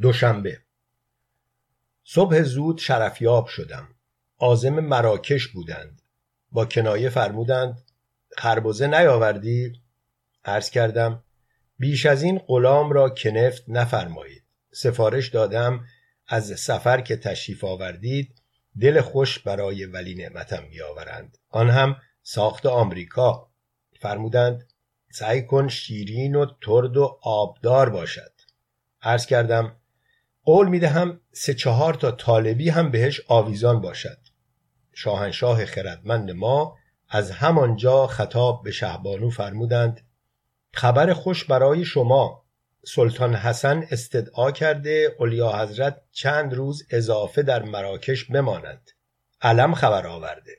دوشنبه. صبح زود شرفیاب شدم. عازم مراکش بودند. با کنایه فرمودند خربزه نیاوردی؟ عرض کردم بیش از این غلام را کنفت نفرمایید. سفارش دادم از سفر که تشریف آوردید دل خوش برای ولی نعمتم بیاورند. آن هم ساخت آمریکا. فرمودند سعی کن شیرین و ترد و آبدار باشد. عرض کردم قول می‌دهم سه چهار تا طالبی هم بهش آویزان باشد. شاهنشاه خردمند ما از همانجا خطاب به شهبانو فرمودند خبر خوش برای شما. سلطان حسن استدعا کرده اولیا حضرت چند روز اضافه در مراکش بمانند علم خبر آورده.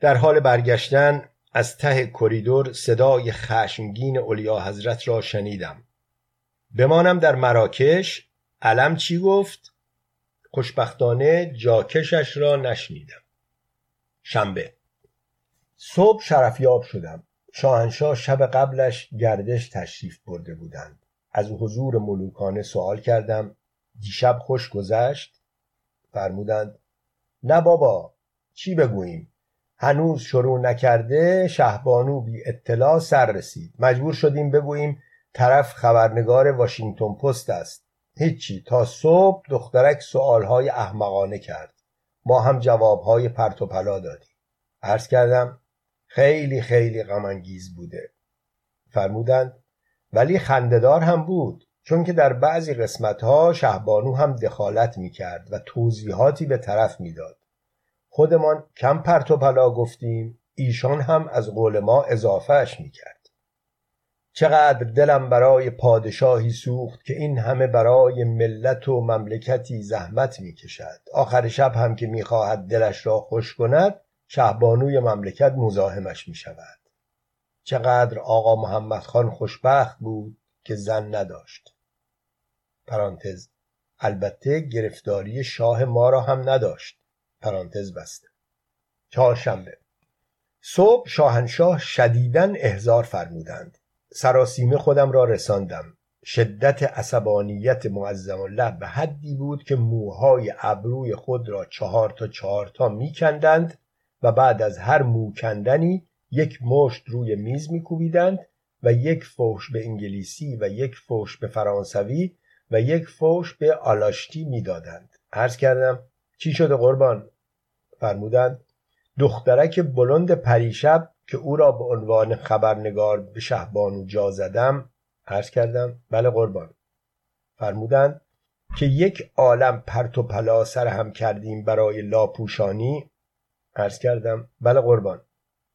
در حال برگشتن از ته کریدور صدای خشمگین اولیا حضرت را شنیدم. بمانم در مراکش علم چی گفت؟ خوشبختانه جاکشش را نشنیدم. شنبه. صبح شرفیاب شدم. شاهنشاه شب قبلش گردش تشریف برده بودند. از حضور ملوکانه سوال کردم. دیشب خوش گذشت؟ فرمودند نه بابا چی بگوییم؟ هنوز شروع نکرده شهبانو بی اطلاع سر رسید. مجبور شدیم بگوییم طرف خبرنگار واشنگتن پست است. هیچی تا صبح دخترک سوالهای احمقانه کرد ما هم جوابهای پرت و پلا دادیم عرض کردم خیلی خیلی غمانگیز بوده فرمودند ولی خندهدار هم بود چون که در بعضی قسمت ها شهبانو هم دخالت می کرد و توضیحاتی به طرف می‌داد. خودمان کم پرت و پلا گفتیم ایشان هم از قول ما اضافهش می کرد. چقدر دلم برای پادشاهی سوخت که این همه برای ملت و مملکتی زحمت می کشد. آخر شب هم که می خواهد دلش را خوش کند شهبانوی مملکت مزاحمش می شود. چقدر آقا محمد خان خوشبخت بود که زن نداشت. پرانتز البته گرفتاری شاه ما را هم نداشت. پرانتز بسته. چهارشنبه. صبح شاهنشاه شدیدن احزار فرمودند. سراسیمه خودم را رساندم. شدت عصبانیت معظم الله به حدی بود که موهای ابروی خود را چهار تا چهار تا میکندند و بعد از هر موکندنی یک مشت روی میز میکوبیدند و یک فوش به انگلیسی و یک فوش به فرانسوی و یک فوش به آلاشتی می‌دادند عرض کردم چی شده قربان؟ فرمودند دخترک بلند پریشب که او را به عنوان خبرنگار به شهبانو جا زدم عرض کردم بله قربان. فرمودند که یک عالم پرت و پلا سر هم کردیم برای لاپوشانی عرض کردم بله قربان.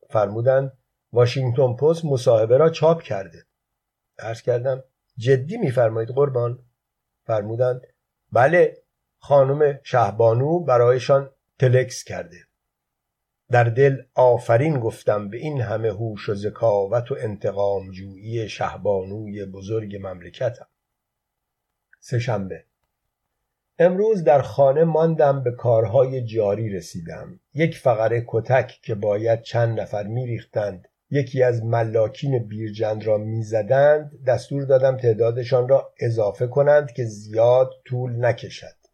فرمودند واشنگتن پست مصاحبه را چاپ کرده. عرض کردم جدی میفرمایید قربان؟ فرمودند بله خانم شهبانو برایشان تلکس کرده. در دل آفرین گفتم به این همه هوش و ذکاوت و انتقام جویی شهبانوی بزرگ مملکتم. سهشنبه. امروز در خانه ماندم به کارهای جاری رسیدم. یک فقره کتک که باید چند نفر میریختند. یکی از ملاکین بیرجند را می‌زدند. دستور دادم تعدادشان را اضافه کنند که زیاد طول نکشد.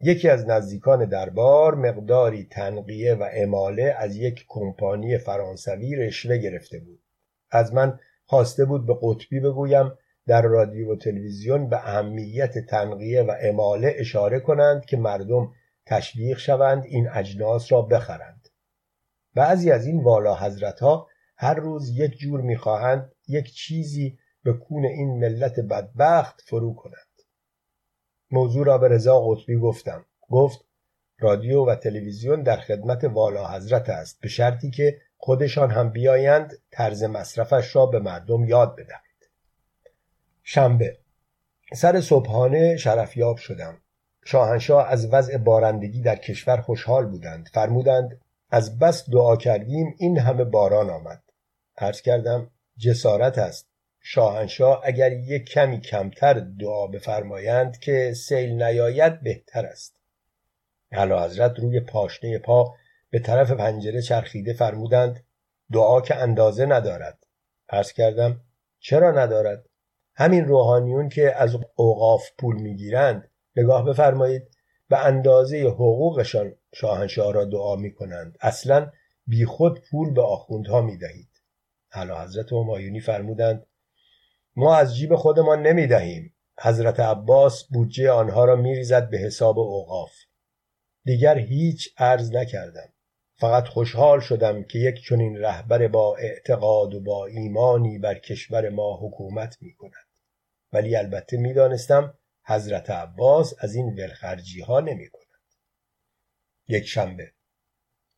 یکی از نزدیکان دربار مقداری تنقیه و اماله از یک کمپانی فرانسوی رشوه گرفته بود. از من خواسته بود به قطبی بگویم در رادیو و تلویزیون به اهمیت تنقیه و اماله اشاره کنند که مردم تشویق شوند این اجناس را بخرند. بعضی از این والا حضرت ها هر روز یک جور می‌خواهند یک چیزی به کون این ملت بدبخت فرو کنند. موضوع را به رضا قطبی گفتم. گفت رادیو و تلویزیون در خدمت والا حضرت است به شرطی که خودشان هم بیایند طرز مصرفش را به مردم یاد بدهند. شنبه. سر صبحانه شرفیاب شدم. شاهنشاه از وضع بارندگی در کشور خوشحال بودند. فرمودند از بس دعا کردیم این همه باران آمد. عرض کردم جسارت است. شاهنشاه اگر یک کمی کمتر دعا بفرمایند که سیل نیاید بهتر است. اعلی حضرت روی پاشنه پا به طرف پنجره چرخیده فرمودند دعا که اندازه ندارد. عرض کردم چرا ندارد؟ همین روحانیون که از اوقاف پول می‌گیرند نگاه بفرمایید به اندازه حقوقشان شاهنشاه را دعا می کنند اصلا بیخود پول به آخوندها می دهید حضرت همایونی فرمودند ما از جیب خودمان نمی دهیم حضرت عباس بودجه آنها را می ریزد به حساب اوقاف. دیگر هیچ عرض نکردم. فقط خوشحال شدم که یک چنین رهبر با اعتقاد و با ایمانی بر کشور ما حکومت می کند ولی البته می دانستم حضرت عباس از این ولخرجی ها نمی کند. یک شنبه.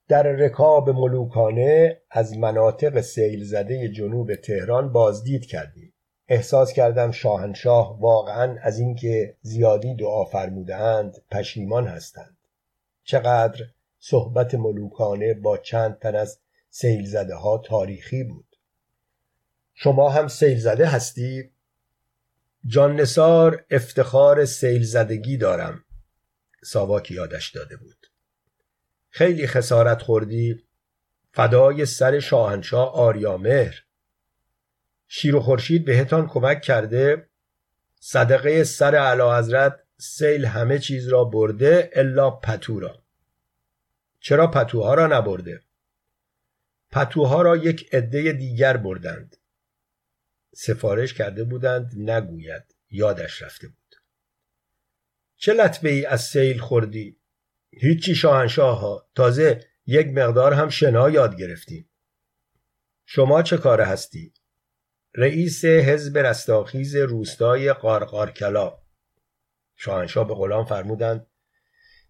در رکاب ملوکانه از مناطق سیل زده جنوب تهران بازدید کردیم. احساس کردم شاهنشاه واقعا از اینکه زیادی دعا فرمودهاند پشیمان هستند. چقدر صحبت ملوکانه با چند تن از سیل زده ها تاریخی بود. شما هم سیل زده هستی؟ جان نسار افتخار سیل زدگی دارم. ساواک یادش داده بود. خیلی خسارت خوردی. فدای سر شاهنشاه آریامهر. شیر و خورشید بهتان کمک کرده. صدقه سر علا حضرت سیل همه چیز را برده الا پتو را. چرا پتوها را نبرده؟ پتوها را یک عده دیگر بردند. سفارش کرده بودند نگوید یادش رفته بود. چه لطفه ای از سیل خوردی؟ هیچی شاهنشاه ها تازه یک مقدار هم شنا یاد گرفتیم. شما چه کاره هستی؟ رئیس حزب رستاخیز روستای قارقارکلا. شاهنشاه به غلام فرمودند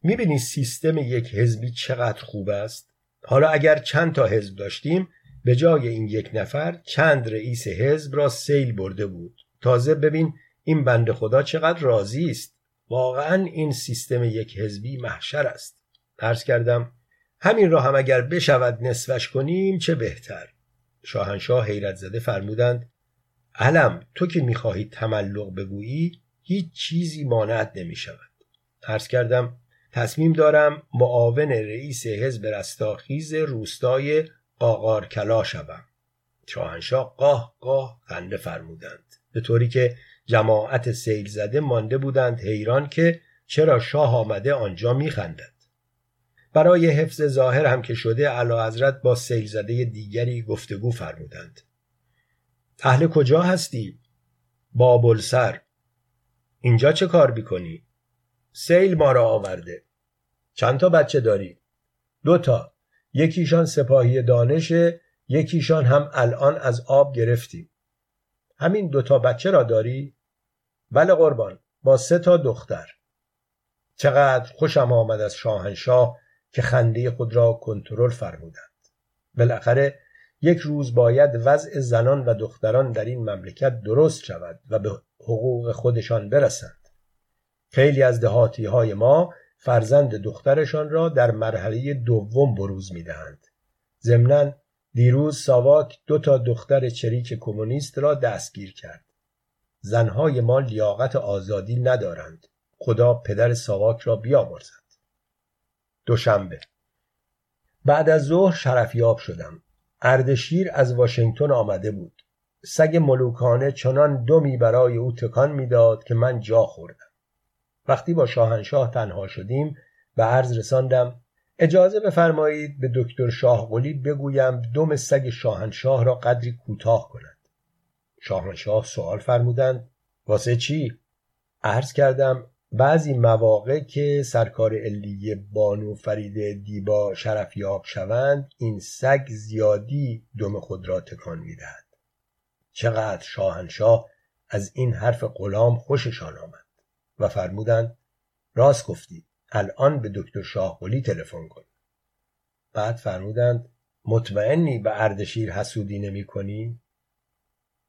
می‌بینی سیستم یک حزبی چقدر خوب است؟ حالا اگر چند تا حزب داشتیم به جای این یک نفر چند رئیس حزب را سیل برده بود؟ تازه ببین این بند خدا چقدر راضی است. واقعا این سیستم یک حزبی محشر است. عرض کردم همین را هم اگر بشود نصفش کنیم چه بهتر؟ شاهنشاه حیرت زده فرمودند علم تو که می‌خواهی تملق بگویی هیچ چیزی مانعت نمی شود عرض کردم تصمیم دارم معاون رئیس حزب رستاخیز روستای قاقارکلا شوم. شاهنشاه قاه قاه خنده فرمودند به طوری که جماعت سیل زده مانده بودند حیران که چرا شاه آمده آنجا میخندد. برای حفظ ظاهر هم که شده علا حضرت با سیل زده دیگری گفتگو فرمودند اهل کجا هستی؟ بابلسر اینجا چه کار بیکنی؟ سیل ما را آورده چند تا بچه داری؟ دو تا یکیشان سپاهی دانشه یکیشان هم الان از آب گرفتیم همین دوتا بچه را داری؟ بله قربان با سه تا دختر چقدر خوشم آمد از شاهنشاه که خنده خود را کنترل فرمودند. بالاخره یک روز باید وضع زنان و دختران در این مملکت درست شود و به حقوق خودشان برسند. خیلی از دهاتی های ما فرزند دخترشان را در مرحله دوم بروز می‌دهند. ضمنا دیروز ساواک دو تا دختر چریک کمونیست را دستگیر کرد. زنهای ما لیاقت آزادی ندارند. خدا پدر ساواک را بیامرزد. دوشنبه. بعد از ظهر شرفیاب شدم. اردشیر از واشنگتن آمده بود. سگ ملوکانه چنان دمی برای او تکان می‌داد که من جا خوردم. وقتی با شاهنشاه تنها شدیم به عرض رساندم اجازه بفرمایید به دکتر شاهقلی بگویم دم سگ شاهنشاه را قدری کوتاه کند. شاهنشاه سوال فرمودند واسه چی؟ عرض کردم بعضی مواقع که سرکار علیه بانو فرید دیبا شرفیاب شوند این سگ زیادی دم خود را تکان می‌دهد چقدر شاهنشاه از این حرف غلام خوششان آمد و فرمودند راست گفتی الان به دکتر شاهقلی تلفن کن بعد فرمودند مطمئنی به اردشیر حسودی نمی کنی؟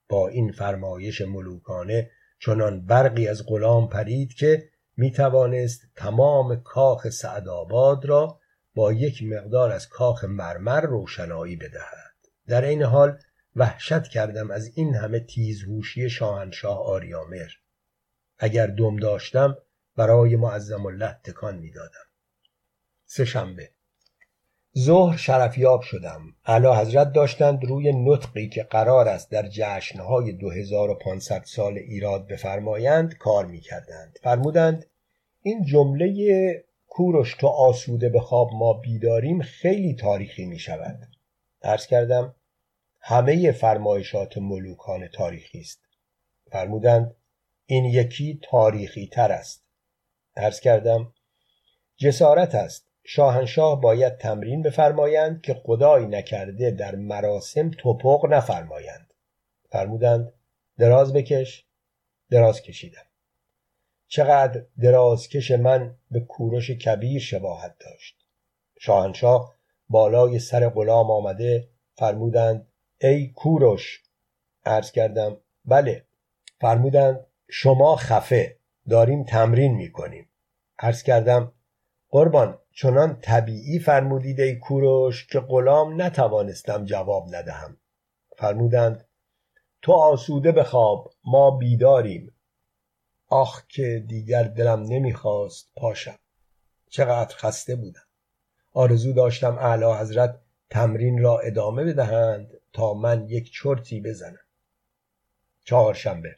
با این فرمایش ملوکانه چنان برقی از غلام پرید که می توانست تمام کاخ سعدآباد را با یک مقدار از کاخ مرمر روشنایی بدهد. در این حال وحشت کردم از این همه تیزهوشی شاهنشاه آریامر. اگر دم داشتم برای معظم الله تکان می‌دادم. سه شنبه ظهر شرفیاب شدم. اعلی حضرت داشتند روی نطقی که قرار است در جشنهای 2500 سال ایراد بفرمایند کار می‌کردند. فرمودند این جمله کوروش تو آسوده به خواب ما بیداریم خیلی تاریخی می شود کردم همه فرمایشات ملوکان تاریخی است. فرمودند این یکی تاریخی تر است. درس کردم جسارت است. شاهنشاه باید تمرین بفرمایند که خدای نکرده در مراسم توپق نفرمایند. فرمودند دراز بکش دراز کشیدم. چقدر درازکش من به کوروش کبیر شباهت داشت. شاهنشاه بالای سر غلام آمده فرمودند ای کوروش. عرض کردم بله. فرمودند شما خفه داریم تمرین می‌کنیم. عرض کردم قربان چنان طبیعی فرمودید ای کوروش که غلام نتوانستم جواب ندهم. فرمودند تو آسوده بخواب ما بیداریم. آخ که دیگر دلم نمی‌خواست پاشم. چقدر خسته بودم. آرزو داشتم اعلی حضرت تمرین را ادامه بدهند تا من یک چرتی بزنم. چهارشنبه.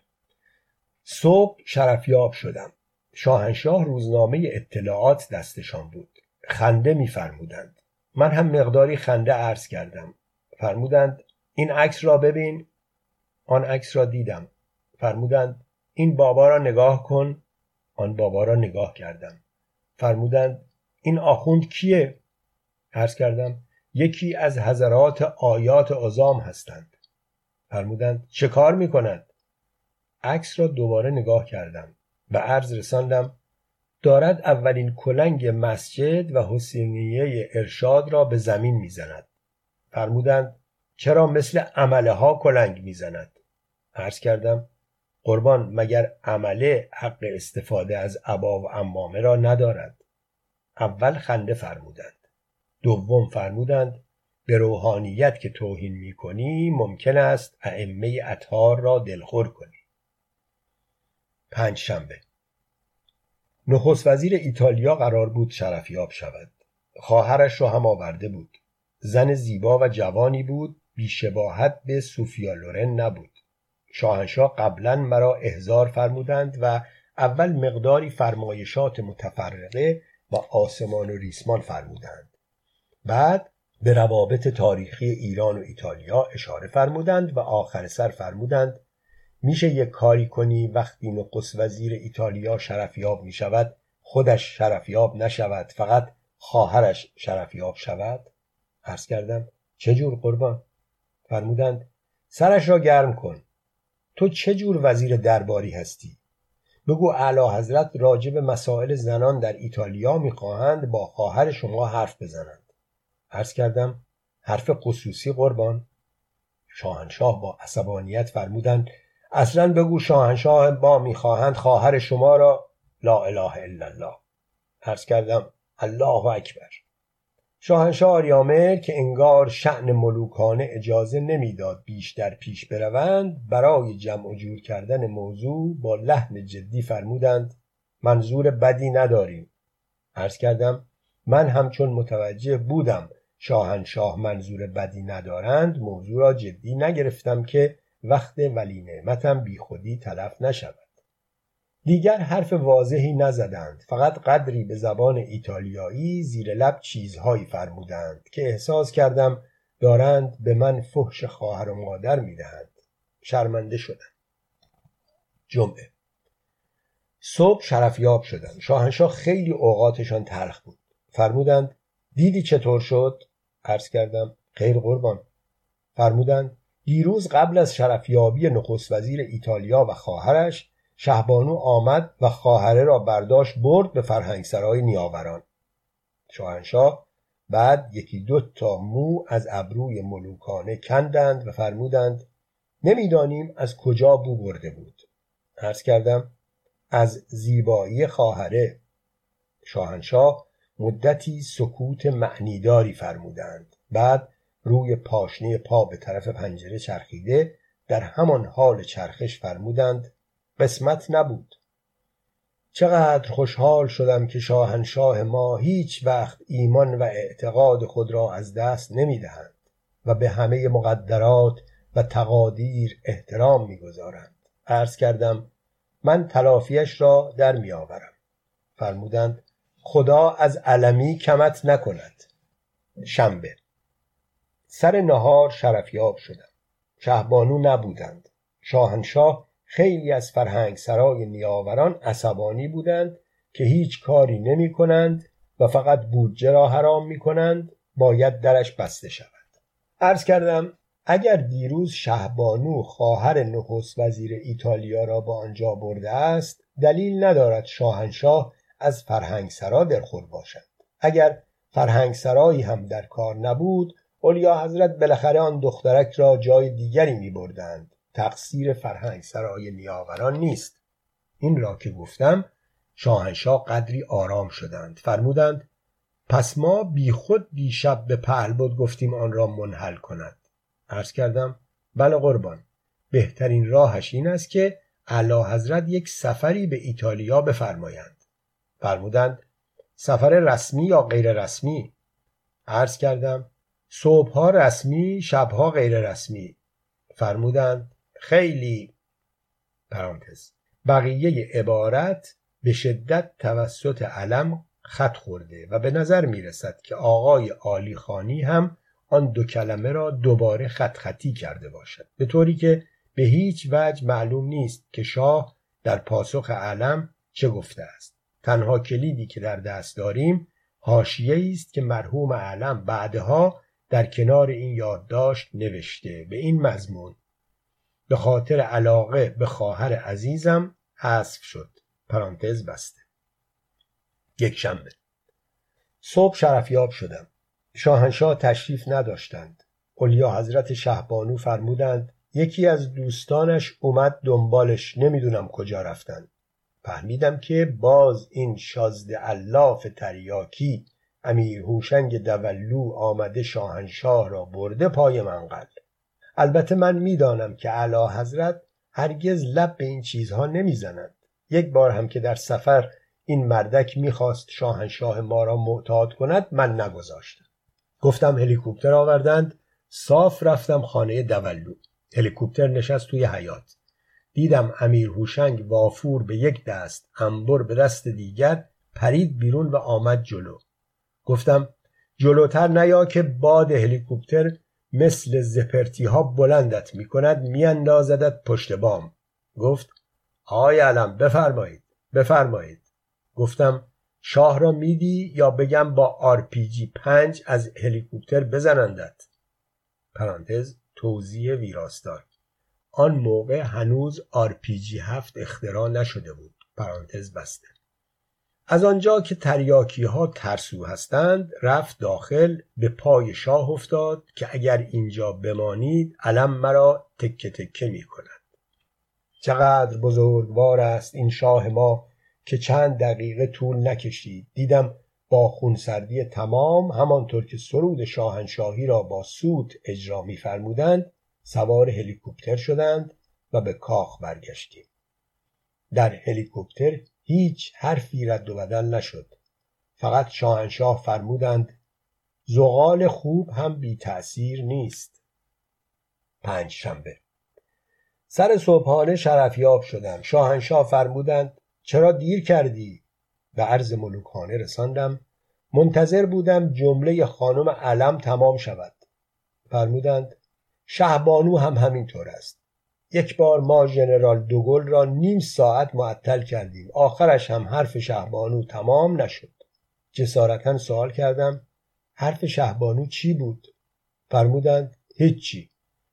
صبح شرفیاب شدم. شاهنشاه روزنامه اطلاعات دستشان بود. خنده میفرمودند. من هم مقداری خنده عرض کردم. فرمودند این عکس را ببین. آن عکس را دیدم. فرمودند این بابا را نگاه کن. آن بابا را نگاه کردم. فرمودند این آخوند کیه؟ عرض کردم یکی از حضرات آیات عظام هستند. فرمودند چه کار می عکس را دوباره نگاه کردم. به عرض رساندم دارد اولین کلنگ مسجد و حسینیه ارشاد را به زمین می‌زند. فرمودند چرا مثل عمله ها کلنگ می‌زند؟ عرض کردم قربان مگر عمله حق استفاده از عبا و امامه را ندارد؟ اول خنده فرمودند. دوم فرمودند به روحانیت که توهین می‌کنی ممکن است ائمه اطهار را دلخور کنی. پنج شنبه نخست وزیر ایتالیا قرار بود شرفیاب شود. خواهرش را هم آورده بود. زن زیبا و جوانی بود بیشباهت به سوفیا لورن نبود. شاهنشاه قبلا مرا احضار فرمودند و اول مقداری فرمایشات متفرقه و آسمان و ریسمان فرمودند. بعد به روابط تاریخی ایران و ایتالیا اشاره فرمودند و آخر سر فرمودند میشه یک کاری کنی وقتی نخست وزیر ایتالیا شرفیاب می شود خودش شرفیاب نشود فقط خواهرش شرفیاب شود؟ عرض کردم چه جور قربان؟ فرمودند سرش را گرم کن. تو چه جور وزیر درباری هستی؟ بگو اعلی حضرت راجب مسائل زنان در ایتالیا می‌خواهند با خواهر شما حرف بزنند. عرض کردم حرف خصوصی قربان. شاهنشاه با عصبانیت فرمودند اصلا بگو شاهنشاه با می‌خواهند خواهر شما را لا اله الا الله. عرض کردم الله اکبر. شاهنشاه آریامر که انگار شعن ملوکانه اجازه نمی‌داد بیشتر پیش بروند برای جمع و جور کردن موضوع با لحن جدی فرمودند منظور بدی نداریم. عرض کردم من همچون متوجه بودم شاهنشاه منظور بدی ندارند موضوع را جدی نگرفتم که وقت ولی نعمتم بی خودی تلف نشود. دیگر حرف واضحی نزدند. فقط قدری به زبان ایتالیایی زیر لب چیزهایی فرمودند که احساس کردم دارند به من فحش خواهر و مادر می‌دهند. شرمنده شدم. جمعه. صبح شرفیاب شدم. شاهنشاه خیلی اوقاتشان تلخ بود. فرمودند دیدی چطور شد؟ عرض کردم خیر قربان. فرمودند دیروز قبل از شرفیابی نخست وزیر ایتالیا و خواهرش شهبانو آمد و خواهره را برداشت برد به فرهنگسرای نیاوران. شاهنشاه بعد یکی دو تا مو از ابروی ملوکانه کندند و فرمودند نمی‌دانیم از کجا بو برده بود. عرض کردم از زیبایی خواهره. شاهنشاه مدتی سکوت معنیداری فرمودند. بعد روی پاشنه پا به طرف پنجره چرخیده در همان حال چرخش فرمودند قسمت نبود. چقدر خوشحال شدم که شاهنشاه ما هیچ وقت ایمان و اعتقاد خود را از دست نمی‌دهند و به همه مقدرات و تقادیر احترام می‌گذارند. عرض کردم من تلافیش را در میآورم. فرمودند خدا از علمی کمت نکند. شنبه. سر نهار شرفیاب شدم شهبانو نبودند. شاهنشاه خیلی از فرهنگ سرای نیاوران عصبانی بودند که هیچ کاری نمی کنند و فقط بودجه را حرام می کنند باید درش بسته شود. عرض کردم اگر دیروز شهبانو خواهر نخست وزیر ایتالیا را با آنجا برده است دلیل ندارد شاهنشاه از فرهنگ سرا دلخور باشد. اگر فرهنگ سرایی هم در کار نبود اولیا حضرت بالاخره آن دخترک را جای دیگری می بردند تقصیر فرهنگ سرای نیاوران نیست. این را که گفتم شاهنشاه قدری آرام شدند. فرمودند پس ما بیخود دیشب به بود گفتیم آن را منحل کند. عرض کردم بله قربان. بهترین راهش این است که اعلی حضرت یک سفری به ایتالیا بفرمایند. فرمودند سفر رسمی یا غیر رسمی؟ عرض کردم صبحها رسمی شبها غیر رسمی. فرمودند خیلی. پرانتز. بقیه عبارت به شدت توسط علم خط خورده و به نظر می رسد که آقای عالی خانی هم آن دو کلمه را دوباره خط خطی کرده باشد. به طوری که به هیچ وجه معلوم نیست که شاه در پاسخ علم چه گفته است. تنها کلیدی که در دست داریم حاشیه است که مرحوم علم بعدها در کنار این یادداشت نوشته. به این مضمون به خاطر علاقه به خواهر عزیزم حذف شد. پرانتز بسته. یک شنبه. صبح شرفیاب شدم. شاهنشاه تشریف نداشتند. اولیا حضرت شهبانو فرمودند یکی از دوستانش اومد دنبالش نمی‌دونم کجا رفتند فهمیدم که باز این شازده علاف تریاکی امیر هوشنگ دولو آمده شاهنشاه را برده پای منقل البته من می‌دانم که علا حضرت هرگز لب به این چیزها نمی‌زنند یک بار هم که در سفر این مردک می‌خواست شاهنشاه ما را معتاد کند من نگذاشتم. گفتم هلیکوپتر آوردند صاف رفتم خانه دولو. هلیکوپتر نشست توی حیات دیدم امیر هوشنگ وافور به یک دست انبر به دست دیگر پرید بیرون و آمد جلو. گفتم جلوتر نیا که باد هلیکوپتر مثل زپرتی ها بلندت می کند میاندازدت پشت بام. گفت آقای علم بفرمایید بفرمایید. گفتم شاه را میدی یا بگم با آر پی جی پنج از هلیکوپتر بزنندت؟ پرانتز توضیح ویراستار. آن موقع هنوز آر پی جی هفت اختراع نشده بود. پرانتز بسته. از آنجا که تریاکی ها ترسو هستند رفت داخل به پای شاه افتاد که اگر اینجا بمانید علم مرا تکه تکه می کند چقدر بزرگوار است این شاه ما که چند دقیقه طول نکشید. دیدم با خونسردی تمام همانطور که سرود شاهنشاهی را با سوت اجرا میفرمودند سوار هلیکوپتر شدند و به کاخ برگشتیم. در هلیکوپتر هیچ حرفی رد و بدل نشد. فقط شاهنشاه فرمودند زغال خوب هم بی تأثیر نیست. پنج شنبه سر صبحانه شرفیاب شدم. شاهنشاه فرمودند چرا دیر کردی؟ به عرض ملوکانه رساندم منتظر بودم جمله خانم علم تمام شود. فرمودند شهبانو هم همینطور است. یک بار ما ژنرال دوگل را نیم ساعت معطل کردیم. آخرش هم حرف شهبانو تمام نشد. جسارتا سوال کردم حرف شهبانو چی بود؟ فرمودند هیچی.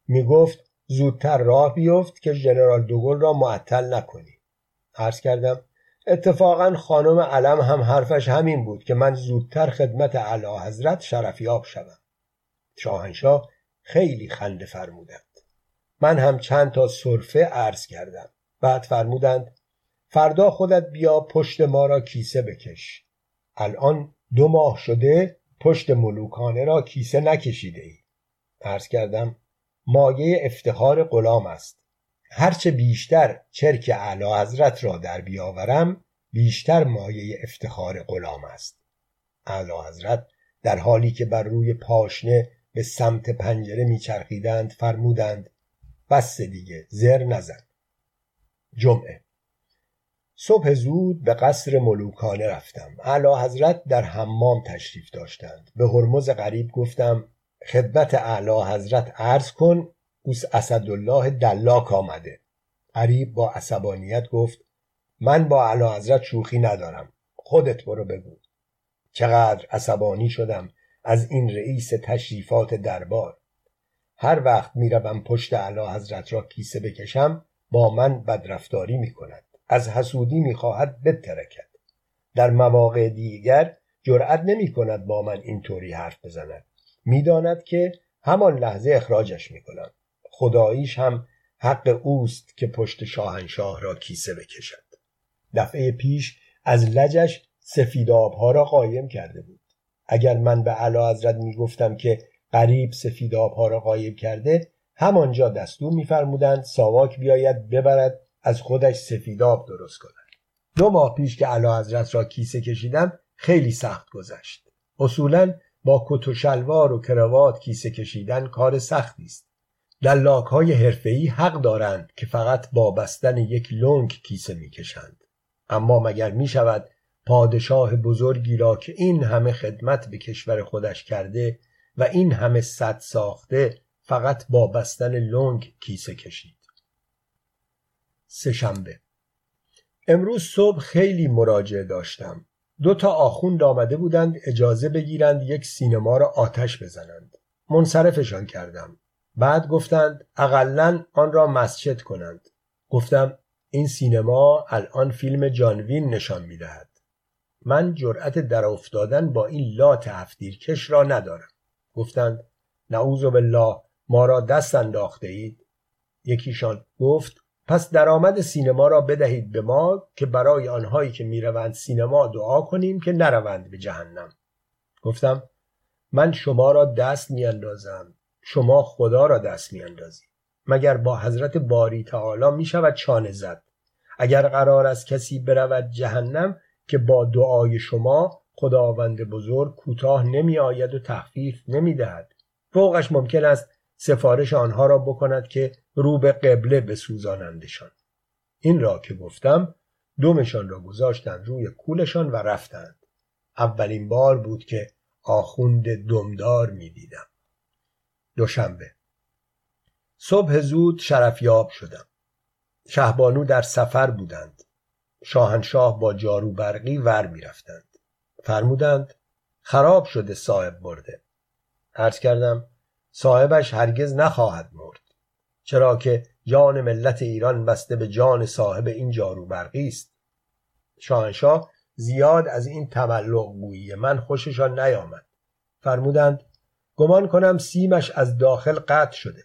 می‌گفت زودتر راه بیفت که ژنرال دوگل را معطل نکنی. عرض کردم اتفاقا خانم علم هم حرفش همین بود که من زودتر خدمت علا حضرت شرفیاب شوم. شاهنشاه خیلی خنده فرمودند. من هم چند تا صرفه عرض کردم. بعد فرمودند فردا خودت بیا پشت ما را کیسه بکش. الان دو ماه شده پشت ملوکانه را کیسه نکشیده ای. عرض کردم مایه افتخار غلام است. هرچه بیشتر چرک اعلی حضرت را در بیاورم بیشتر مایه افتخار غلام است. اعلی حضرت در حالی که بر روی پاشنه به سمت پنجره میچرخیدند فرمودند بس دیگه زر نزن. جمعه. صبح زود به قصر ملوکانه رفتم. اعلی حضرت در حمام تشریف داشتند. به هرمز غریب گفتم خدمت اعلی حضرت عرض کن اوس اسدالله دلاک آمده. غریب با عصبانیت گفت من با اعلی حضرت شوخی ندارم. خودت برو بگو. چقدر عصبانی شدم از این رئیس تشریفات دربار. هر وقت می‌روم پشت اعلی حضرت را کیسه بکشم با من بدرفتاری می کند از حسودی می‌خواهد بترکد. در مواقع دیگر جرأت نمی کند با من اینطوری حرف بزند. می‌داند که همان لحظه اخراجش می‌کنم. خداییش هم حق اوست که پشت شاهنشاه را کیسه بکشد. دفعه پیش از لجش سفیدابها را قایم کرده بود. اگر من به علا حضرت می‌گفتم که قریب سفیدابها را قایم کرده همانجا دستور میفرمودند ساواک بیاید ببرد از خودش سفیداب درست کند. دو ماه پیش که علا حضرت را کیسه کشیدم خیلی سخت گذشت. اصولا با کت و شلوار و کروات کیسه کشیدن کار سختی است. دلاک های حرفه‌ای حق دارند که فقط با بستن یک لنگ کیسه می‌کشند. اما مگر می شود پادشاه بزرگی را که این همه خدمت به کشور خودش کرده و این همه صد ساخته فقط با بستن لنگ کیسه کشید. سهشنبه امروز صبح خیلی مراجعه داشتم. دو تا آخوند آمده بودند اجازه بگیرند یک سینما را آتش بزنند. منصرفشان کردم. بعد گفتند اقلا آن را مسجد کنند. گفتم این سینما الان فیلم جانوین نشان می‌دهد. من جرأت در افتادن با این لات هفتیرکش را ندارم. گفتند نعوذ بالله ما را دست انداخته اید یکیشان گفت پس درآمد سینما را بدهید به ما که برای آنهایی که می‌روند سینما دعا کنیم که نروند به جهنم. گفتم من شما را دست میاندازم. شما خدا را دست میاندازید. مگر با حضرت باری تعالی می شود چانه زد؟ اگر قرار است کسی برود جهنم که با دعای شما خداوند بزرگ کوتاه نمی آید و تخفیف نمی دهد فوقش ممکن است سفارش آنها را بکند که رو به قبله بسوزانندشان. این را که گفتم دومشان را گذاشتند روی کولشان و رفتند. اولین بار بود که آخوند دمدار می دیدم دوشنبه. صبح زود شرفیاب شدم. شهبانو در سفر بودند. شاهنشاه با جارو برقی ور می‌رفتند. فرمودند خراب شده صاحب برده عرض کردم صاحبش هرگز نخواهد مرد چرا که جان ملت ایران بسته به جان صاحب این جارو برقی است. شاهنشاه زیاد از این تملق گویی من خوششان نیامد. فرمودند گمان کنم سیمش از داخل قطع شده.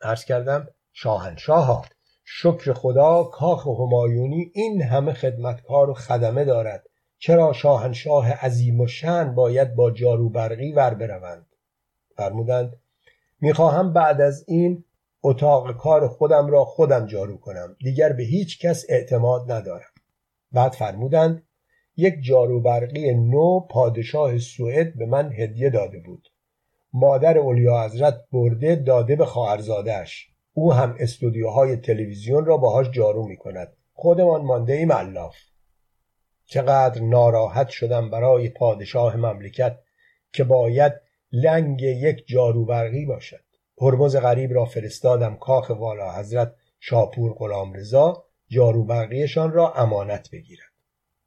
عرض کردم شاهنشاه شکر خدا کاخ همایونی این همه خدمتکار و خدمه دارد. چرا شاهنشاه عظیم و شن باید با جارو برقی ور بروند؟ فرمودند می‌خواهم بعد از این اتاق کار خودم را خودم جارو کنم دیگر به هیچ کس اعتماد ندارم. بعد فرمودند یک جارو برقی نو پادشاه سوئد به من هدیه داده بود. مادر اولیا حضرت برده داده به خواهرزادهاش. او هم استودیوهای تلویزیون را باهاش جارو می کند خودمان مانده ایم الاف چقدر ناراحت شدم برای پادشاه مملکت که باید لنگ یک جارو برقی باشد. هرمز غریب را فرستادم کاخ والا حضرت شاپور غلام رضا جارو برقیشان را امانت بگیرد.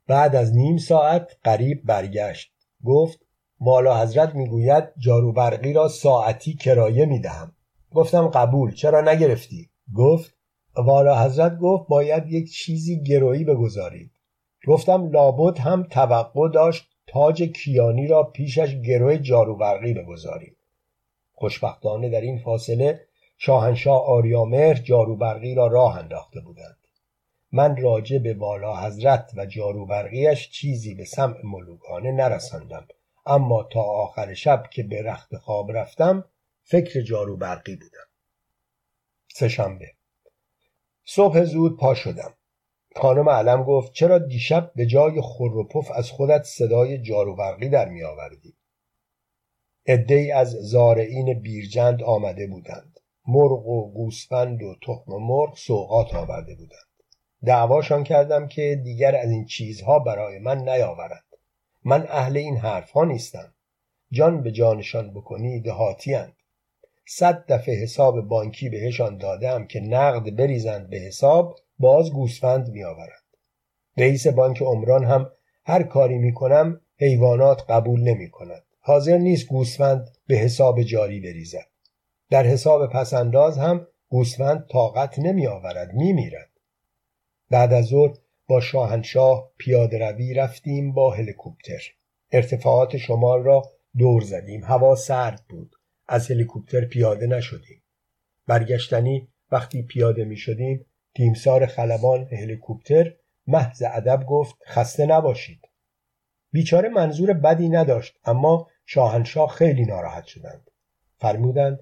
بعد از نیم ساعت غریب برگشت. گفت والا حضرت می‌گوید جارو برقی را ساعتی کرایه می‌دهم. گفتم قبول چرا نگرفتی؟ گفت والا حضرت گفت باید یک چیزی گرویی بگذارید گفتم لابد هم توقع داشت تاج کیانی را پیشش گروه جارو برقی بگذارید خوشبختانه در این فاصله شاهنشاه آریامهر جارو برقی را راه انداخته بودند. من راجع به والا حضرت و جارو برقیش چیزی به سمع ملوکانه نرساندم اما تا آخر شب که به رخت خواب رفتم فکر جارو برقی بودم. سهشنبه. صبح زود پا شدم. خانم علم گفت چرا دیشب به جای خور از خودت صدای جارو برقی در می آوردی؟ ای از زارعین بیرجند آمده بودند. مرغ و گوسفند و تخم مرغ سوقات آورده بودند. دعواشان کردم که دیگر از این چیزها برای من نیاورد من اهل این حرفها نیستم. جان به جانشان بکنی دهاتیند صد دفعه حساب بانکی بهشان دادم که نقد بریزند به حساب باز گوسفند میآورند رئیس بانک عمران هم هر کاری می‌کنم حیوانات قبول نمی کند حاضر نیست گوسفند به حساب جاری بریزد. در حساب پسنداز هم گوسفند طاقت نمی آورد می میرد. بعد از ظهر با شاهنشاه پیاده روی رفتیم با هلیکوپتر. ارتفاعات شمال را دور زدیم. هوا سرد بود. از هلیکوپتر پیاده نشدیم. برگشتنی وقتی پیاده می شدیم تیمسار خلبان هلیکوپتر محض ادب گفت خسته نباشید. بیچاره منظور بدی نداشت اما شاهنشاه خیلی ناراحت شدند. فرمودند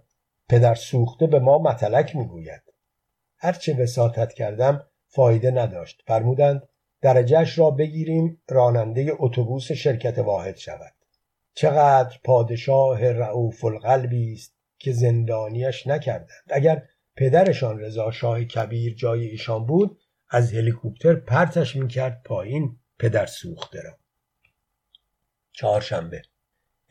پدر سوخته به ما متلک می‌گوید. هرچه وساطت کردم فایده نداشت. فرمودند درجهش را بگیریم راننده اتوبوس شرکت واحد شود. چقدر پادشاه رعوف القلبی است که زندانیش نکردند. اگر پدرشان رضا شاه کبیر جای ایشان بود از هلیکوپتر پرتش می‌کرد پایین پدر سوخته را. چهارشنبه.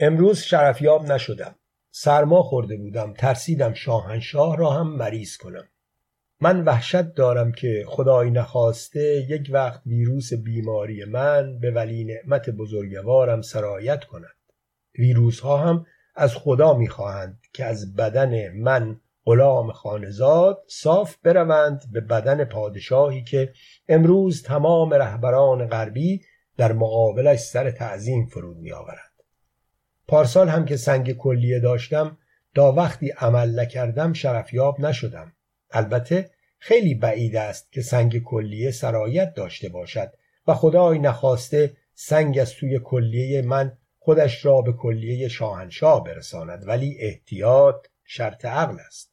امروز شرفیاب نشدم. سرما خورده بودم ترسیدم شاهنشاه را هم مریض کنم. من وحشت دارم که خدای نخواسته یک وقت ویروس بیماری من به ولی نعمت بزرگوارم سرایت کند. ویروس ها هم از خدا می‌خواهند که از بدن من غلام خانزاد صاف بروند به بدن پادشاهی که امروز تمام رهبران غربی در مقابلش سر تعظیم فرود میآورند. پارسال هم که سنگ کلیه داشتم تا وقتی عمل نکردم شرفیاب نشدم. البته خیلی بعید است که سنگ کلیه سرایت داشته باشد و خدای نخواسته سنگ از توی کلیه من خودش را به کلیه شاهنشاه برساند. ولی احتیاط شرط عقل است.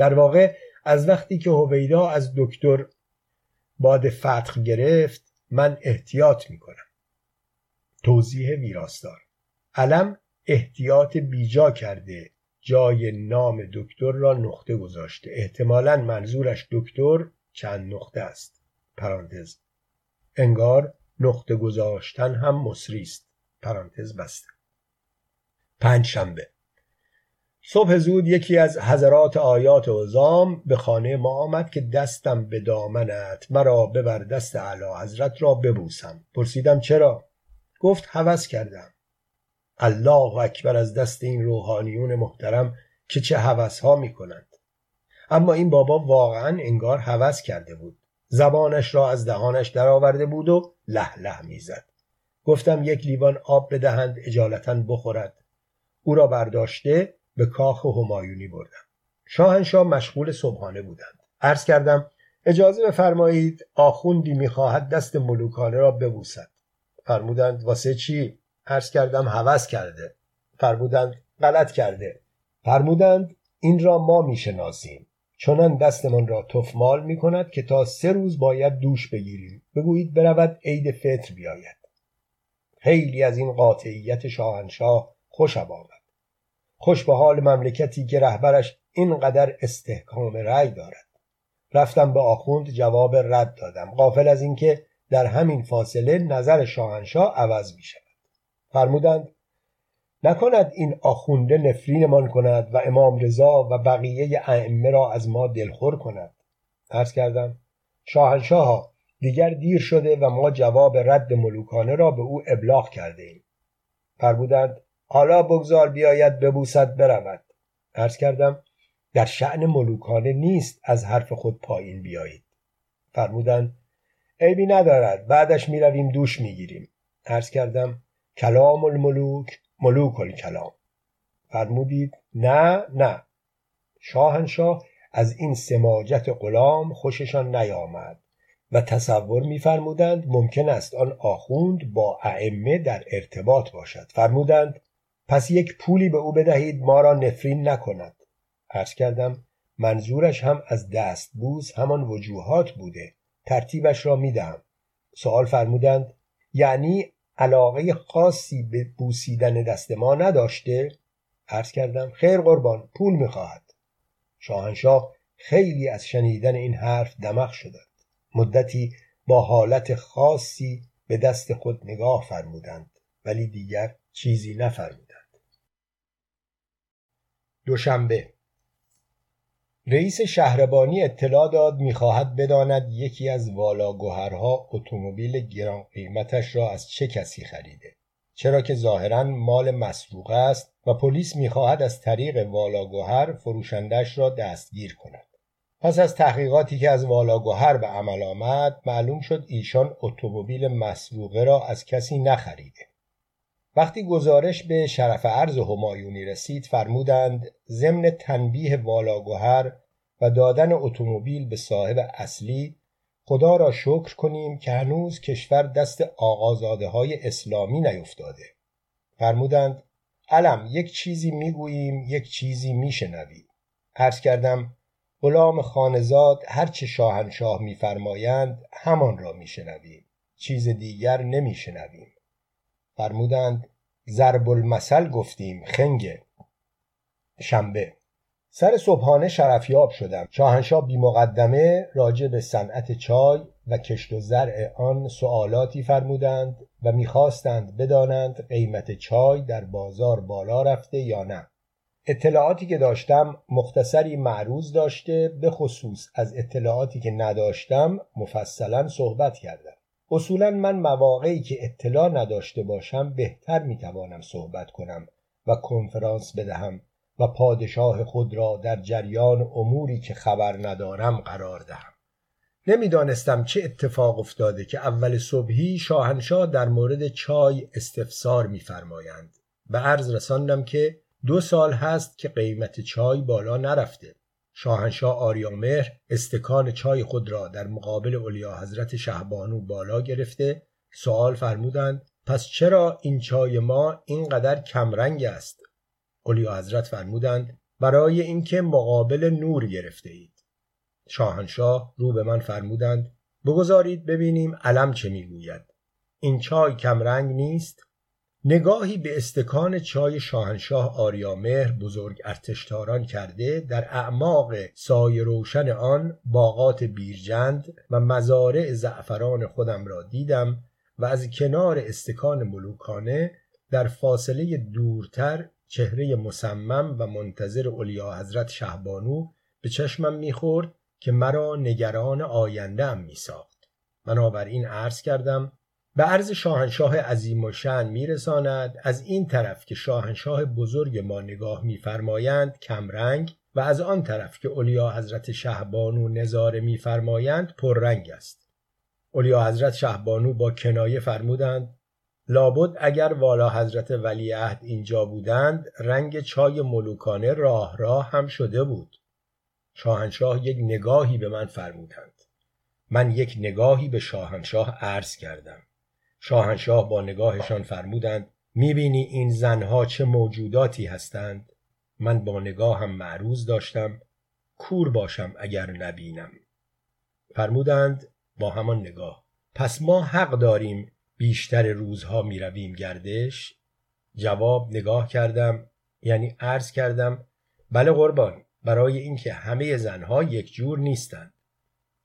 در واقع از وقتی که هویدا از دکتر باد فتح گرفت من احتیاط می کنم توضیح ویراستار علم احتیاط بیجا کرده جای نام دکتر را نقطه گذاشته. احتمالا منظورش دکتر چند نقطه است. پرانتز. انگار نقطه گذاشتن هم مصری است. پرانتز بسته. پنج شنبه صبح زود یکی از حضرات آیات عظام به خانه ما آمد که دستم به دامنت مرا ببر دست اعلی حضرت را ببوسم. پرسیدم چرا؟ گفت هوس کردم. الله اکبر از دست این روحانیون محترم که چه هوس ها می کنند اما این بابا واقعا انگار هوس کرده بود. زبانش را از دهانش درآورده بود و له له می‌زد. گفتم یک لیوان آب بدهند اجالتا بخورد. او را برداشته به کاخ همایونی بردم. شاهنشاه مشغول صبحانه بودند. عرض کردم اجازه بفرمایید آخوندی می‌خواهد دست ملوکانه را ببوسد. فرمودند واسه چی؟ عرض کردم هوس کرده. فرمودند غلط کرده. فرمودند این را ما می‌شناسیم. چنان دستمان را تفمال می کند که تا سه روز باید دوش بگیریم. بگویید برود عید فطر بیاید. خیلی از این قاطعیت شاهنشاه خوشم آمد. خوش به حال مملکتی که رهبرش اینقدر استحکام رأی دارد. رفتم به آخوند جواب رد دادم. قافل از اینکه در همین فاصله نظر شاهنشاه عوض می شود فرمودند نکند این آخونده نفرینمان کند و امام رضا و بقیه ائمه را از ما دلخور کند. عرض کردم شاهنشاه دیگر دیر شده و ما جواب رد ملوکانه را به او ابلاغ کرده ایم. فرمودند حالا بگذار بیاید ببوسد برود عرض کردم در شعن ملوکانه نیست از حرف خود پایین بیایید. فرمودند عیبی ندارد بعدش می‌رویم دوش می‌گیریم. عرض کردم کلام الملوک ملوک الکلام. فرمودید نه نه. شاهنشاه از این سماجت غلام خوششان نیامد و تصور میفرمودند ممکن است آن آخوند با ائمه در ارتباط باشد. فرمودند پس یک پولی به او بدهید ما را نفرین نکند. عرض کردم منظورش هم از دست بوز همان وجوهات بوده. ترتیبش را می‌دهم سوال فرمودند یعنی علاقه خاصی به بوسیدن دست ما نداشته؟ عرض کردم خیر قربان پول می‌خواهد شاهنشاه خیلی از شنیدن این حرف دمق شدند مدتی با حالت خاصی به دست خود نگاه فرمودند ولی دیگر چیزی نفرمودند. دوشنبه. رئیس شهربانی اطلاع داد می‌خواهد بداند یکی از والاگوهرها اتومبیل گران قیمتش را از چه کسی خریده. چرا که ظاهرا مال مسروقه است و پلیس می‌خواهد از طریق والاگوهر فروشندش را دستگیر کند. پس از تحقیقاتی که از والاگوهر به عمل آمد معلوم شد ایشان اتومبیل مسروقه را از کسی نخریده. وقتی گزارش به شرف عرض همایونی رسید فرمودند ضمن تنبیه والاگوهر و دادن اتومبیل به صاحب اصلی خدا را شکر کنیم که هنوز کشور دست آقازاده های اسلامی نیفتاده. فرمودند علم یک چیزی می‌گوییم یک چیزی میشنویم. عرض کردم غلام خانزاد هرچه شاهنشاه میفرمایند همان را میشنویم. چیز دیگر نمیشنویم. فرمودند ضرب المثل گفتیم خنگه. شنبه. سر صبحانه شرفیاب شدم. شاهنشاه بی مقدمه راجع به صنعت چای و کشت و زرع آن سوالاتی فرمودند و می‌خواستند بدانند قیمت چای در بازار بالا رفته یا نه. اطلاعاتی که داشتم مختصری معروض داشته به خصوص از اطلاعاتی که نداشتم مفصلا صحبت کردم. اصولا من مواقعی که اطلاع نداشته باشم بهتر می‌توانم صحبت کنم و کنفرانس بدهم و پادشاه خود را در جریان اموری که خبر ندارم قرار دهم. نمی‌دانستم چه اتفاق افتاده که اول صبحی شاهنشاه در مورد چای استفسار میفرمایند. به عرض رساندم که دو سال هست که قیمت چای بالا نرفته. شاهنشاه آریامهر استکان چای خود را در مقابل اولیا حضرت شهبانو بالا گرفته. سوال فرمودند پس چرا این چای ما اینقدر کمرنگ است؟ اولیا حضرت فرمودند برای اینکه مقابل نور گرفته اید. شاهنشاه رو به من فرمودند بگذارید ببینیم علم چه می‌گوید. این چای کمرنگ نیست؟ نگاهی به استکان چای شاهنشاه آریامهر بزرگ ارتشتاران کرده در اعماق سایه روشن آن باغات بیرجند و مزارع زعفران خودم را دیدم و از کنار استکان ملوکانه در فاصله دورتر چهره مسمم و منتظر علیا حضرت شهبانو به چشمم می‌خورد که مرا نگران آینده ام میساخت. بنابراین عرض کردم به عرض شاهنشاه عظیم و شن میرساند. از این طرف که شاهنشاه بزرگ ما نگاه میفرمایند کمرنگ و از آن طرف که اولیا حضرت شهبانو نظاره میفرمایند پررنگ است. اولیا حضرت شهبانو با کنایه فرمودند لابد اگر والا حضرت ولیعهد اینجا بودند رنگ چای ملوکانه راه راه هم شده بود. شاهنشاه یک نگاهی به من فرمودند. من یک نگاهی به شاهنشاه عرض کردم. شاهنشاه با نگاهشان فرمودند می‌بینی این زنها چه موجوداتی هستند؟ من با نگاهم معروض داشتم کور باشم اگر نبینم. فرمودند با همان نگاه پس ما حق داریم بیشتر روزها می‌رویم گردش؟ جواب نگاه کردم یعنی عرض کردم بله قربان برای اینکه همه زنها یک جور نیستند.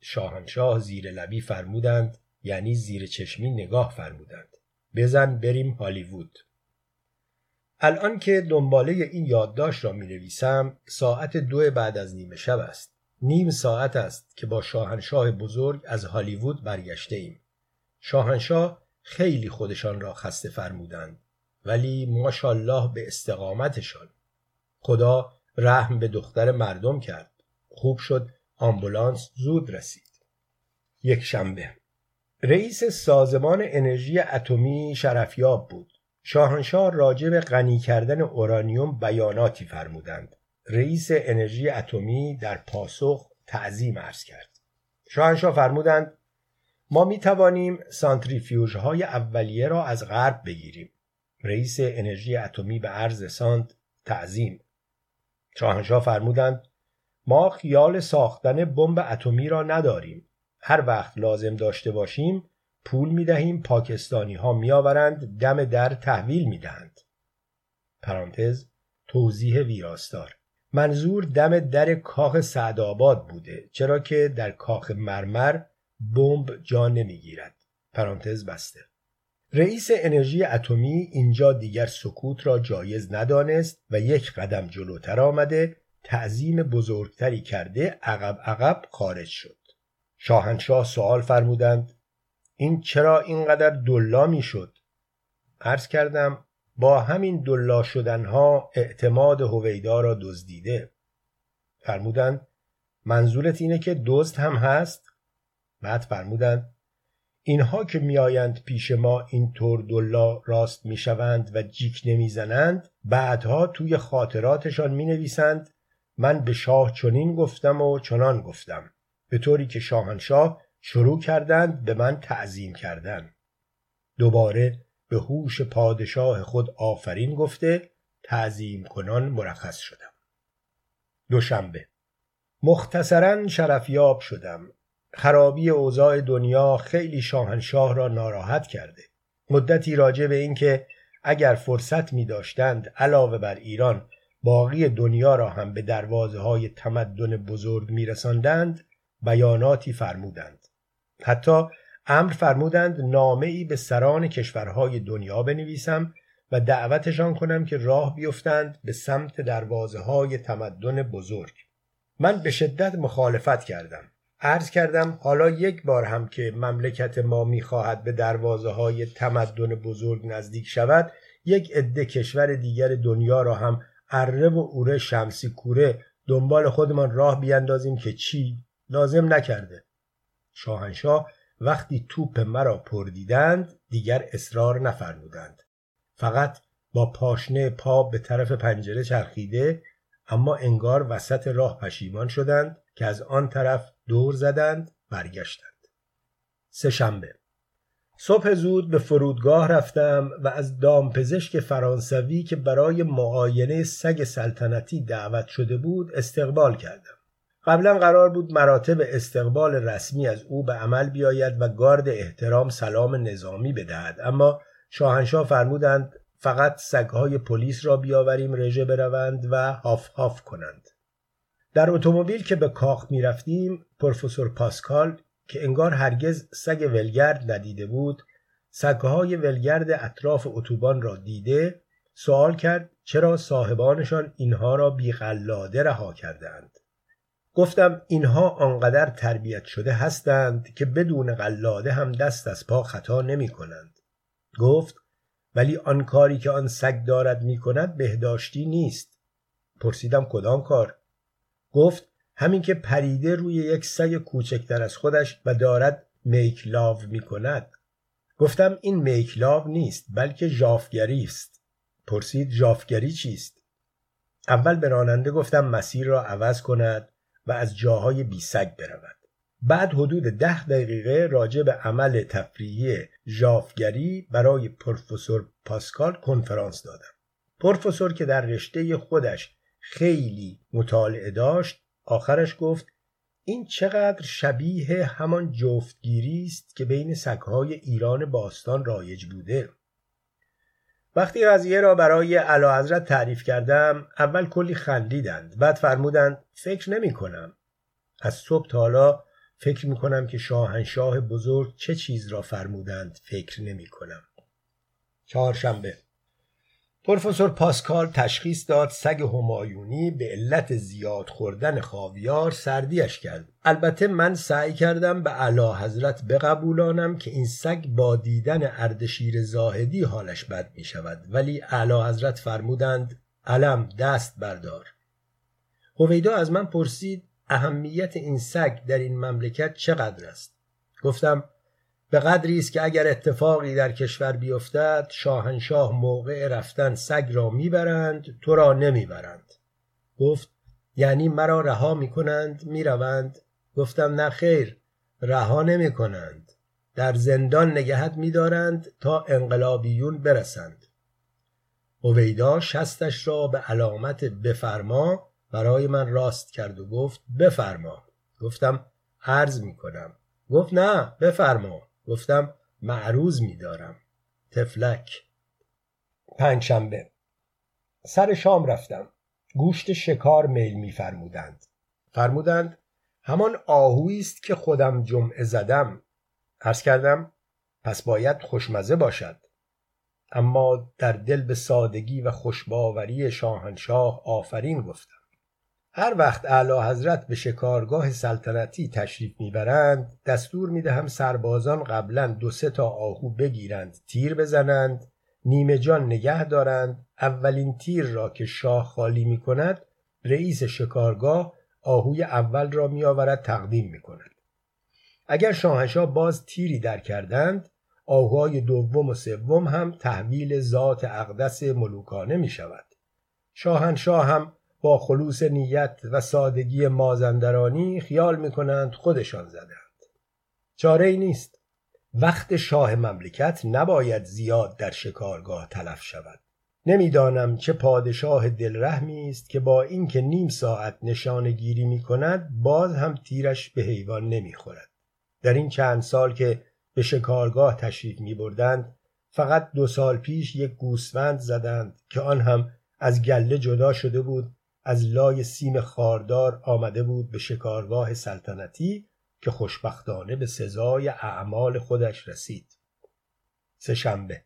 شاهنشاه زیر لبی فرمودند یعنی زیر چشمی نگاه فرمودند. بزن بریم هالیوود. الان که دنباله این یادداشت را می نویسم ساعت دو بعد از نیمه شب است. نیم ساعت است که با شاهنشاه بزرگ از هالیوود برگشته ایم شاهنشاه خیلی خودشان را خسته فرمودند ولی ماشالله به استقامتشان. خدا رحم به دختر مردم کرد. خوب شد آمبولانس زود رسید. یک شنبه. رئیس سازمان انرژی اتمی شرفیاب بود. شاهنشاه راجع به غنی کردن اورانیوم بیاناتی فرمودند. رئیس انرژی اتمی در پاسخ تعظیم عرض کرد. شاهنشاه فرمودند ما می توانیم سانتریفیوژ های اولیه را از غرب بگیریم. رئیس انرژی اتمی به عرض سانت تعظیم. شاهنشاه فرمودند ما خیال ساختن بمب اتمی را نداریم. هر وقت لازم داشته باشیم پول می دهیم پاکستانی ها می آورند دم در تحویل می دهند. پرانتز توضیح ویراستار. منظور دم در کاخ سعدآباد بوده چرا که در کاخ مرمر بمب جا نمی‌گیرد. پرانتز بسته. رئیس انرژی اتمی اینجا دیگر سکوت را جایز ندانست و یک قدم جلوتر آمده تعظیم بزرگتری کرده عقب عقب خارج شد. شاهنشاه سوال فرمودند این چرا اینقدر دلا می‌شد؟ عرض کردم با همین دلا شدنها اعتماد هویدا را دزدیده. فرمودند منظورت اینه که دزد هم هست؟ بعد فرمودند اینها که میآیند پیش ما این طور دلا راست می‌شوند و جیک نمی‌زنند بعدها توی خاطراتشان می نویسند من به شاه چنین گفتم و چنان گفتم. به طوری که شاهنشاه شروع کردند به من تعظیم کردن. دوباره به هوش پادشاه خود آفرین گفته تعظیم کنان مرخص شدم. دوشنبه. مختصرا شرفیاب شدم. خرابی اوضاع دنیا خیلی شاهنشاه را ناراحت کرده. مدتی راجع به اینکه اگر فرصت می داشتند علاوه بر ایران باقی دنیا را هم به دروازه های تمدن بزرگ می رساندند بیاناتی فرمودند. حتی امر فرمودند نامه ای به سران کشورهای دنیا بنویسم و دعوتشان کنم که راه بیفتند به سمت دروازه های تمدن بزرگ. من به شدت مخالفت کردم. عرض کردم حالا یک بار هم که مملکت ما می‌خواهد به دروازه های تمدن بزرگ نزدیک شود یک عده کشور دیگر دنیا را هم اره و اوره شمسی کوره دنبال خودمان راه بیندازیم که چی؟ لازم نکرده. شاهنشاه وقتی توپ مرا پردیدند دیگر اصرار نفرمودند. فقط با پاشنه پا به طرف پنجره چرخیده اما انگار وسط راه پشیمان شدند که از آن طرف دور زدند برگشتند. سه شنبه. صبح زود به فرودگاه رفتم و از دامپزشک فرانسوی که برای معاینه سگ سلطنتی دعوت شده بود استقبال کردم. قبلا قرار بود مراتب استقبال رسمی از او به عمل بیاید و گارد احترام سلام نظامی بدهد. اما شاهنشاه فرمودند فقط سگهای پلیس را بیاوریم رژه بروند و هاف هاف کنند. در اتومبیل که به کاخ می رفتیم پروفسور پاسکال که انگار هرگز سگ ولگرد ندیده بود سگهای ولگرد اطراف اتوبان را دیده سوال کرد چرا صاحبانشان اینها را بیغلاده رها کردند گفتم اینها آنقدر تربیت شده هستند که بدون قلاده هم دست از پا خطا نمی کنند. گفت ولی آن کاری که آن سگ دارد می کند بهداشتی نیست. پرسیدم کدام کار؟ گفت همین که پریده روی یک سگ کوچکتر از خودش و دارد میکلاو می کند. گفتم این میکلاو نیست بلکه جافگری است. پرسید جافگری چیست؟ اول به راننده گفتم مسیر را عوض کند و از جاهای بیسگ برود. بعد حدود ده دقیقه راجع به عمل تفریحی ژافگری برای پروفسور پاسکال کنفرانس دادم. پروفسور که در رشته خودش خیلی مطالعه داشت آخرش گفت این چقدر شبیه همان جفتگیری است که بین سگهای ایران باستان رایج بوده. وقتی قضیه را برای علا حضرت تعریف کردم اول کلی خندیدند. بعد فرمودند فکر نمی کنم از صبح تا حالا فکر می کنم که شاهنشاه بزرگ چه چیز را فرمودند فکر نمی کنم چهارشنبه پروفسور پاسکال تشخیص داد سگ همایونی به علت زیاد خوردن خاویار سردیش کرد. البته من سعی کردم به علا حضرت بقبولانم که این سگ با دیدن اردشیر زاهدی حالش بد می شود. ولی علا حضرت فرمودند علم دست بردار. هویدا از من پرسید اهمیت این سگ در این مملکت چقدر است؟ گفتم به قدری است که اگر اتفاقی در کشور بیفتد شاهنشاه موقع رفتن سگ را می‌برند تو را نمی‌برند. گفت یعنی مرا رها می‌کنند می‌روند؟ گفتم نه خیر رها نمی‌کنند. در زندان نگهت میدارند تا انقلابیون برسند. اویدا شستش را به علامت بفرما برای من راست کرد و گفت بفرما. گفتم عرض می‌کنم. گفت نه بفرما. گفتم معروض میدارم. تفلک. پنجشنبه. سر شام رفتم. گوشت شکار میل میفرمودند. فرمودند همان آهویی است که خودم جمعه زدم. عرض کردم پس باید خوشمزه باشد. اما در دل به سادگی و خوشباوری شاهنشاه آفرین گفتم. هر وقت اعلی حضرت به شکارگاه سلطنتی تشریف می‌برند دستور می‌دهم سربازان قبلا دو سه تا آهو بگیرند تیر بزنند نیمه جان نگه دارند اولین تیر را که شاه خالی می کند رئیس شکارگاه آهوی اول را می آورد تقدیم می کند. اگر شاهنشاه باز تیری در کردند آهوهای دوم و سوم هم تحویل ذات اقدس ملوکانه می شود. شاهنشاه هم با خلوص نیت و سادگی مازندرانی خیال می کنند خودشان زدند. چاره ای نیست. وقت شاه مملکت نباید زیاد در شکارگاه تلف شود. نمی‌دانم چه پادشاه دلرحمی است که با اینکه نیم ساعت نشانه گیری می باز هم تیرش به حیوان نمی‌خورد. در این چند سال که به شکارگاه تشریف می بردند فقط دو سال پیش یک گوسفند زدند که آن هم از گله جدا شده بود از لای سیم خاردار آمده بود به شکارگاه سلطنتی که خوشبختانه به سزای اعمال خودش رسید. سه شنبه.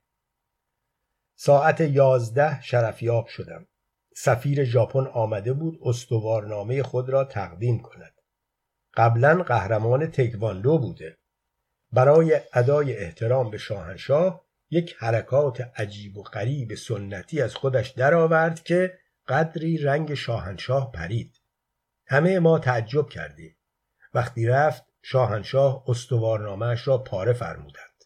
ساعت یازده شرفیاب شدم. سفیر ژاپن آمده بود استوارنامه خود را تقدیم کند. قبلا قهرمان تکواندو بوده. برای ادای احترام به شاهنشاه یک حرکات عجیب و غریب سنتی از خودش درآورد که قدری رنگ شاهنشاه پرید. همه ما تعجب کردیم. وقتی رفت شاهنشاه استوارنامهش را پاره فرمودند.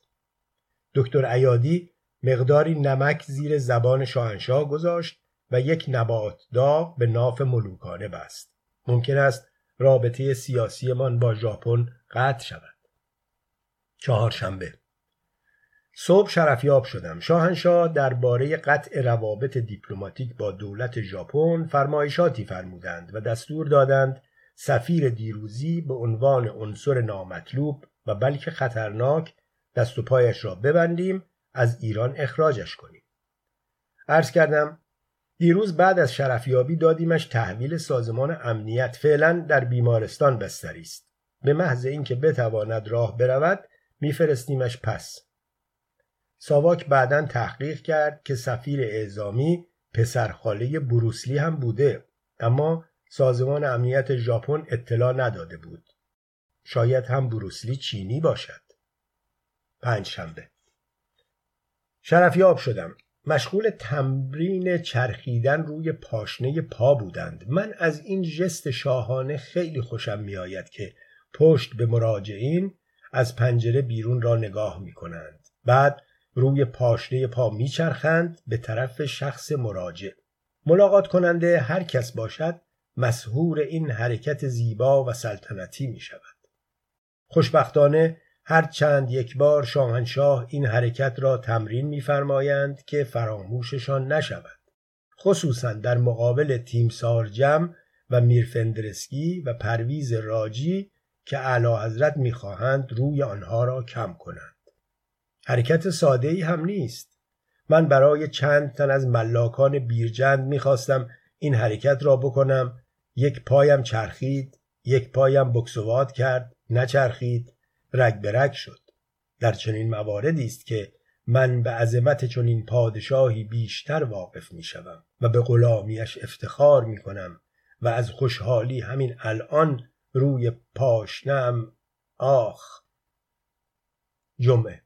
دکتر ایادی مقداری نمک زیر زبان شاهنشاه گذاشت و یک نبات داغ به ناف ملوکانه بست. ممکن است رابطه سیاسیمان با ژاپن قطع شود. چهارشنبه صبح شرفیاب شدم. شاهنشاه درباره قطع روابط دیپلماتیک با دولت ژاپن فرمایشاتی فرمودند و دستور دادند سفیر دیروزی به عنوان عنصر نامطلوب و بلکه خطرناک دست و پایش را ببندیم از ایران اخراجش کنیم. عرض کردم دیروز بعد از شرفیابی دادیمش تحویل سازمان امنیت فعلا در بیمارستان بستری است. به محض اینکه بتواند راه برود میفرستیمش پس. ساواک بعدا تحقیق کرد که سفیر اعزامی پسرخاله بروسلی هم بوده اما سازمان امنیت ژاپن اطلاع نداده بود. شاید هم بروسلی چینی باشد. پنج شنبه شرفیاب شدم. مشغول تمرین چرخیدن روی پاشنه پا بودند. من از این ژست شاهانه خیلی خوشم میآید که پشت به مراجعین از پنجره بیرون را نگاه می کنند. بعد روی پاشنه پا میچرخند به طرف شخص مراجع. ملاقات کننده هر کس باشد مسهور این حرکت زیبا و سلطنتی می شود. خوشبختانه هر چند یک بار شاهنشاه این حرکت را تمرین می‌فرمایند که فراموششان نشود. خصوصا در مقابل تیمسار جم و میرفندرسکی و پرویز راجی که اعلی حضرت می‌خواهند روی آنها را کم کنند. حرکت ساده ای هم نیست. من برای چند تن از ملاکان بیرجند می‌خواستم این حرکت را بکنم. یک پایم چرخید یک پایم بکسوات کرد نچرخید رگ به رگ شد. در چنین مواردی است که من به عظمت چنین پادشاهی بیشتر واقف می شوم و به غلامیش افتخار می کنم و از خوشحالی همین الان روی پاشنم آخ! جمعه.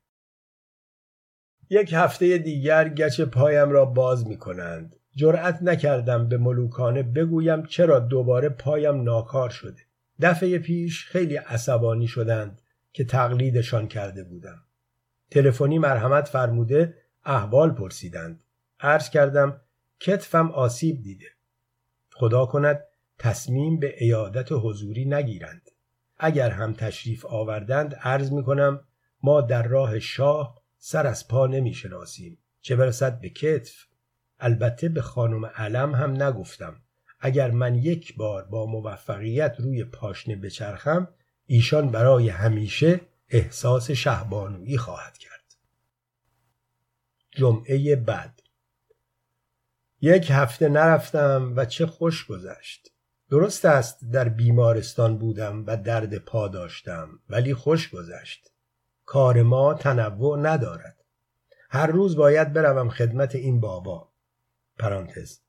یک هفته دیگر گچ پایم را باز می کنند جرأت نکردم به ملوکانه بگویم چرا دوباره پایم ناکار شده. دفعه پیش خیلی عصبانی شدند که تقلیدشان کرده بودم. تلفنی مرحمت فرموده احوال پرسیدند. عرض کردم کتفم آسیب دیده. خدا کند تصمیم به ایادت حضوری نگیرند. اگر هم تشریف آوردند عرض می کنم ما در راه شاه سر از پا نمی شناسیم چه برسد به کتف؟ البته به خانم علم هم نگفتم. اگر من یک بار با موفقیت روی پاشنه بچرخم ایشان برای همیشه احساس شهبانویی خواهد کرد. جمعه بعد. یک هفته نرفتم و چه خوش گذشت. درست است در بیمارستان بودم و درد پا داشتم ولی خوش گذشت. کار ما تنوع ندارد. هر روز باید بروم خدمت این بابا. پرانتز.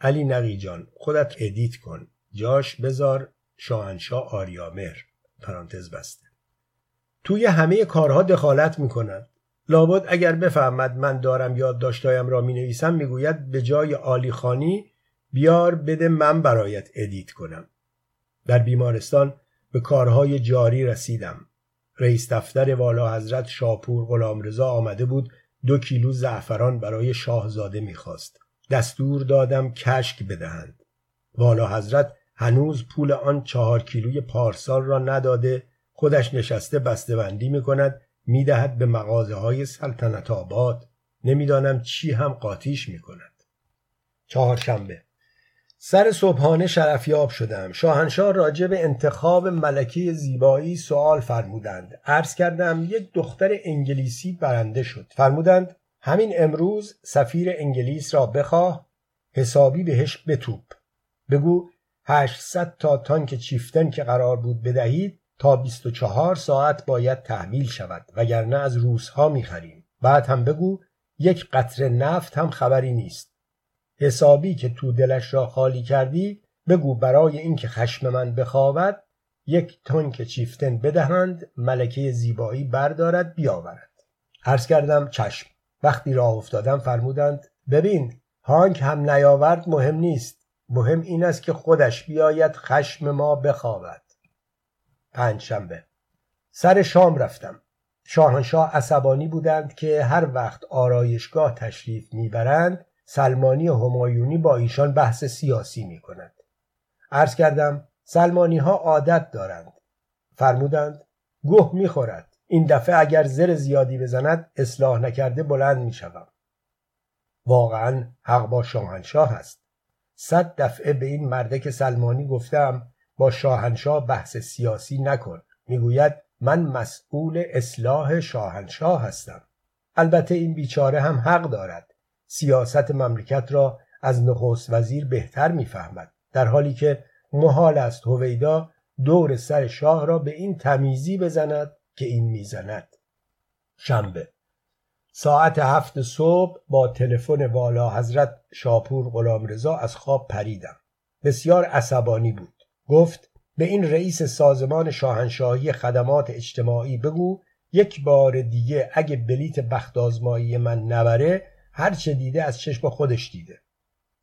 علی نقی جان خودت edit کن. جاش بذار شاهنشاه آریامهر پرانتز بسته. توی همه کارها دخالت می‌کند. لابد اگر بفهمد من دارم یادداشتهایم را می نویسم می‌گوید به جای عالیخانی بیار بده من برایت edit کنم. در بیمارستان به کارهای جاری رسیدم. رئیس دفتر والا حضرت شاپور غلامرضا آمده بود دو کیلو زعفران برای شاهزاده می‌خواست. دستور دادم کشک بدهند. والا حضرت هنوز پول آن چهار کیلوی پارسال را نداده خودش نشسته بسته‌بندی می کند می دهد به مغازه های سلطنت آباد. نمی‌دانم چی هم قاتیش می کند چهارشنبه. سر صبحانه شرفیاب شدم. شاهنشاه راجع به انتخاب ملکه زیبایی سوال فرمودند. عرض کردم یک دختر انگلیسی برنده شد. فرمودند همین امروز سفیر انگلیس را بخواه حسابی بهش بتوب بگو 800 تا تانک چیفتن که قرار بود بدهید تا 24 ساعت باید تحویل شود وگرنه از روزها می‌خریم. بعد هم بگو یک قطره نفت هم خبری نیست. حسابی که تو دلش را خالی کردی بگو برای اینکه خشم من بخوابد یک تانک چیفتن بدهند ملکه زیبایی بردارد بیاورد. عرض کردم چشم. وقتی راه افتادم فرمودند ببین هانک هم نیاورد مهم نیست. مهم این است که خودش بیاید خشم ما بخوابد. پنجشنبه. سر شام رفتم. شاهنشاه عصبانی بودند که هر وقت آرایشگاه تشریف می‌برند سلمانی همایونی با ایشان بحث سیاسی می کند. عرض کردم سلمانی ها عادت دارند. فرمودند گوه می خورد. این دفعه اگر زر زیادی بزند اصلاح نکرده بلند می شدم. واقعا حق با شاهنشاه است. صد دفعه به این مردک سلمانی گفتم با شاهنشاه بحث سیاسی نکن. می‌گوید من مسئول اصلاح شاهنشاه هستم. البته این بیچاره هم حق دارد. سیاست مملکت را از نخست وزیر بهتر می‌فهمد در حالی که محال است هویدا دور سر شاه را به این تمیزی بزند که این می‌زند. شنبه. ساعت هفت صبح با تلفن والا حضرت شاپور غلامرضا از خواب پریدم. بسیار عصبانی بود. گفت به این رئیس سازمان شاهنشاهی خدمات اجتماعی بگو یک بار دیگه اگه بلیت بخت آزمایی من نبره هر چه دیده از چشم خودش دیده.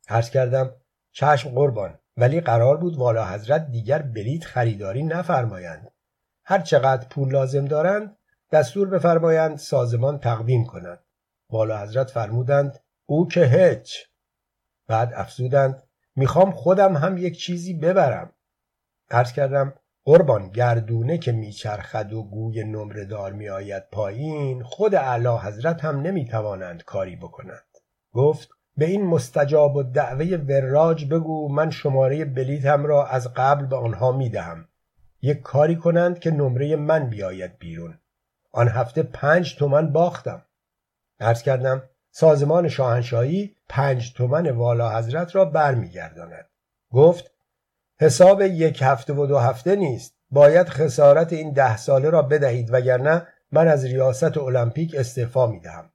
عرض کردم چشم قربان ولی قرار بود والا حضرت دیگر بلیت خریداری نفرمایند. هر چقدر پول لازم دارند دستور بفرمایند سازمان تقدیم کند. والا حضرت فرمودند او که هیچ. بعد افزودند می‌خوام خودم هم یک چیزی ببرم. عرض کردم قربان گردونه که میچرخد و گوی نمره دار میآید پایین خود اعلی حضرت هم نمی‌توانند کاری بکنند. گفت به این مستجاب و دعوه وراج بگو من شماره بلیتم را از قبل به آنها می‌دهم. یک کاری کنند که نمره من بیاید بیرون. آن هفته پنج تومن باختم. عرض کردم سازمان شاهنشاهی پنج تومن والا حضرت را برمیگرداند. گفت حساب یک هفته و دو هفته نیست. باید خسارت این ده ساله را بدهید وگرنه من از ریاست المپیک استعفا می دهم.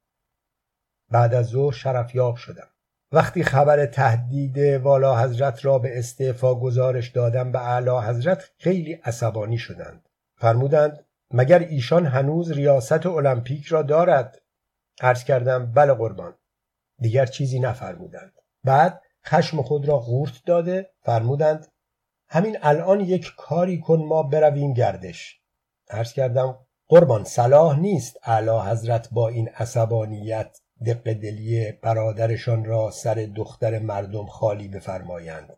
بعد از ظهر شرفیاب شدم. وقتی خبر تهدید والا حضرت را به استعفا گزارش دادم به اعلی حضرت خیلی عصبانی شدند. فرمودند مگر ایشان هنوز ریاست المپیک را دارد؟ عرض کردم بله قربان. دیگر چیزی نفرمودند. بعد خشم خود را قورت داده فرمودند همین الان یک کاری کن ما برویم گردش. عرض کردم قربان صلاح نیست اعلی حضرت با این عصبانیت دق دلی برادرشان را سر دختر مردم خالی بفرمایند.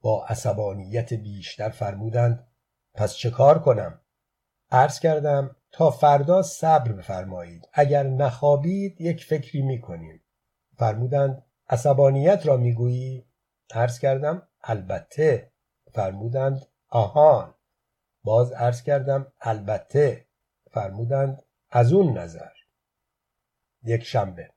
با عصبانیت بیشتر فرمودند پس چه کار کنم؟ عرض کردم تا فردا صبر بفرمایید. اگر نخوابید یک فکری می‌کنیم. فرمودند عصبانیت را می‌گویی؟ عرض کردم البته. فرمودند آهان. باز عرض کردم البته. فرمودند از اون نظر. یک شنبه.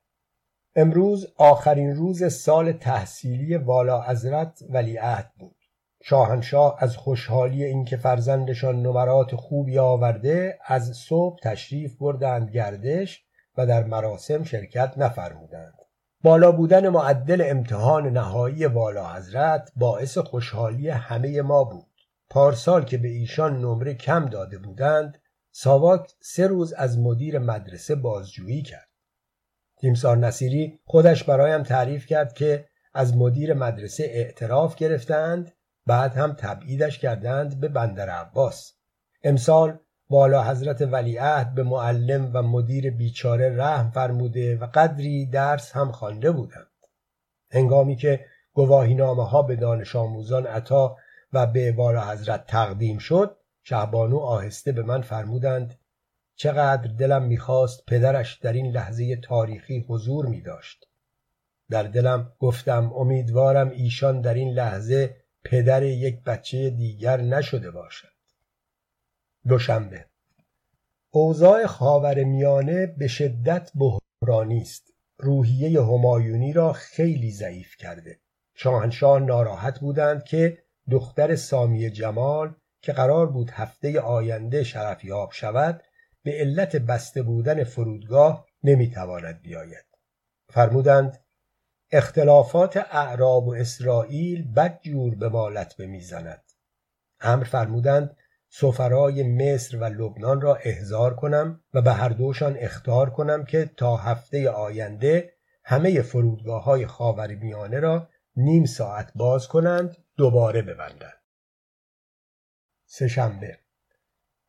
امروز آخرین روز سال تحصیلی والا حضرت ولیعهد بود. شاهنشاه از خوشحالی اینکه فرزندشان نمرات خوبی آورده از صبح تشریف بردند گردش و در مراسم شرکت نفرمودند. بالا بودن معدل امتحان نهایی والا حضرت باعث خوشحالی همه ما بود. پارسال که به ایشان نمره کم داده بودند ساواک سه روز از مدیر مدرسه بازجویی کرد. تیمسار نصیری خودش برایم تعریف کرد که از مدیر مدرسه اعتراف گرفتند بعد هم تبعیدش کردند به بندر عباس. امسال والا حضرت ولیعهد به معلم و مدیر بیچاره رحم فرموده و قدری درس هم خوانده بودند هنگامی که گواهینامه ها به دانش آموزان عطا و به والا حضرت تقدیم شد شهبانو آهسته به من فرمودند چقدر دلم می‌خواست پدرش در این لحظه تاریخی حضور می داشت. در دلم گفتم امیدوارم ایشان در این لحظه پدر یک بچه دیگر نشده باشد. دوشنبه اوضاع خاور میانه به شدت بحرانی است. روحیه همایونی را خیلی ضعیف کرده. شاهنشاه ناراحت بودند که دختر سامی جمال که قرار بود هفته آینده شرفیاب شود به علت بسته بودن فرودگاه نمی‌تواند بیاید فرمودند اختلافات اعراب و اسرائیل بد جور به مالت به می‌زند امر فرمودند سفرای مصر و لبنان را احضار کنم و به هر دوشان اختار کنم که تا هفته آینده همه فرودگاه های خاور میانه را نیم ساعت باز کنند دوباره ببندند. سهشنبه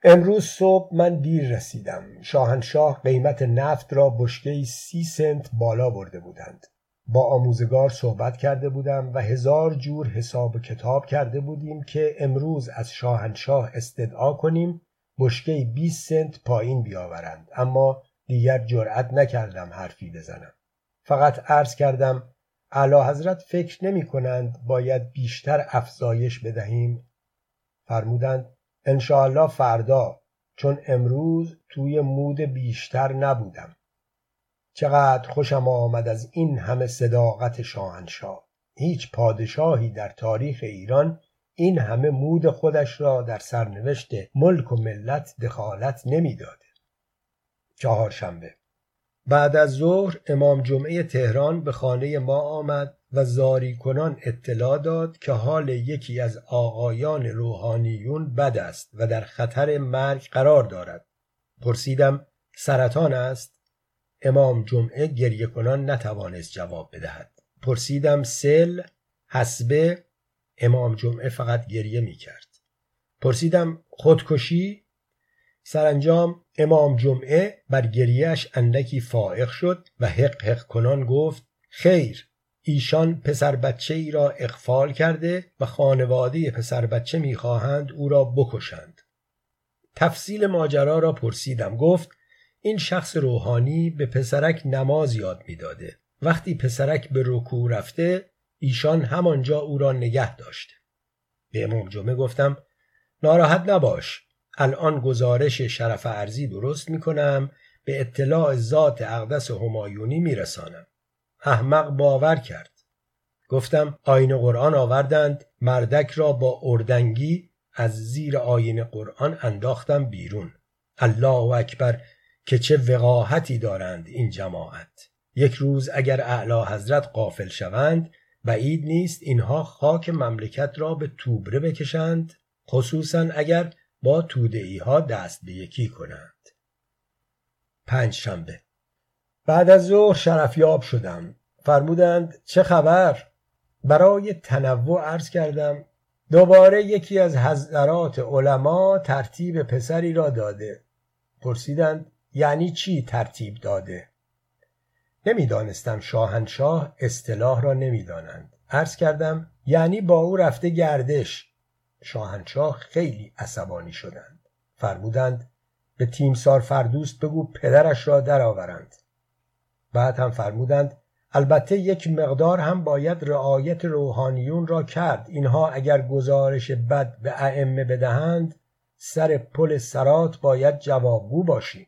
امروز صبح من دیر رسیدم. شاهنشاه قیمت نفت را بشکه سی سنت بالا برده بودند. با آموزگار صحبت کرده بودم و هزار جور حساب و کتاب کرده بودیم که امروز از شاهنشاه استدعا کنیم بشکه 20 سنت پایین بیاورند. اما دیگر جرأت نکردم حرفی بزنم. فقط عرض کردم اعلی حضرت فکر نمی کنند باید بیشتر افزایش بدهیم؟ فرمودند انشاالله فردا چون امروز توی مود بیشتر نبودم. چقدر خوشم آمد از این همه صداقت شاهنشاه. هیچ پادشاهی در تاریخ ایران این همه مود خودش را در سرنوشت ملک و ملت دخالت نمی‌داده چهارشنبه. بعد از ظهر امام جمعه تهران به خانه ما آمد و زاری کنان اطلاع داد که حال یکی از آقایان روحانیون بد است و در خطر مرگ قرار دارد. پرسیدم سرطان است؟ امام جمعه گریه کنان نتوانست جواب بدهد. پرسیدم سل حسبه امام جمعه فقط گریه می کرد پرسیدم خودکشی؟ سرانجام امام جمعه بر گریهش اندکی فائق شد و حق حق کنان گفت خیر ایشان پسر بچه ای را اقفال کرده و خانواده پسر بچه می‌خواهند او را بکشند. تفصیل ماجرا را پرسیدم. گفت این شخص روحانی به پسرک نماز یاد می‌داده وقتی پسرک به رکوع رفته ایشان همانجا او را نگه داشته به امام جمعه گفتم ناراحت نباش الان گزارش شرف ارزی درست می کنم به اطلاع ذات اقدس همایونی می رسانم. احمق باور کرد. گفتم آین قرآن آوردند مردک را با اردنگی از زیر آین قرآن انداختم بیرون. الله اکبر که چه وقاحتی دارند این جماعت. یک روز اگر اعلی حضرت قافل شوند بعید نیست اینها خاک مملکت را به توبره بکشند خصوصا اگر با تودعی ها دست به یکی کنند. پنج شنبه بعد از ظهر شرفیاب شدم. فرمودند چه خبر؟ برای تنوع عرض کردم دوباره یکی از حضرات علما ترتیب پسری را داده. پرسیدند یعنی چی ترتیب داده؟ نمی‌دانستم شاهنشاه اصطلاح را نمی‌دانند. عرض کردم یعنی با او رفته گردش. شاهنشاه خیلی عصبانی شدند. فرمودند به تیمسار فردوست بگو پدرش را درآورند. بعد هم فرمودند البته یک مقدار هم باید رعایت روحانیون را کرد. اینها اگر گزارش بد به ائمه بدهند سر پل سرات باید جوابگو باشیم.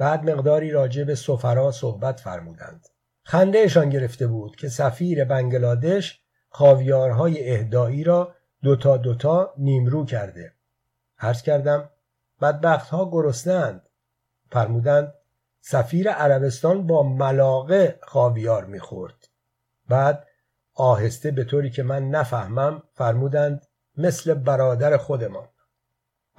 بعد مقداری راجع به سفرا صحبت فرمودند. خندهشان گرفته بود که سفیر بنگلادش خاویارهای اهدایی را دوتا دوتا نیمرو کرده. عرض کردم بدبختها گرسنند فرمودند سفیر عربستان با ملاقه خاویار می‌خورد. بعد آهسته به طوری که من نفهمم فرمودند مثل برادر خودمان.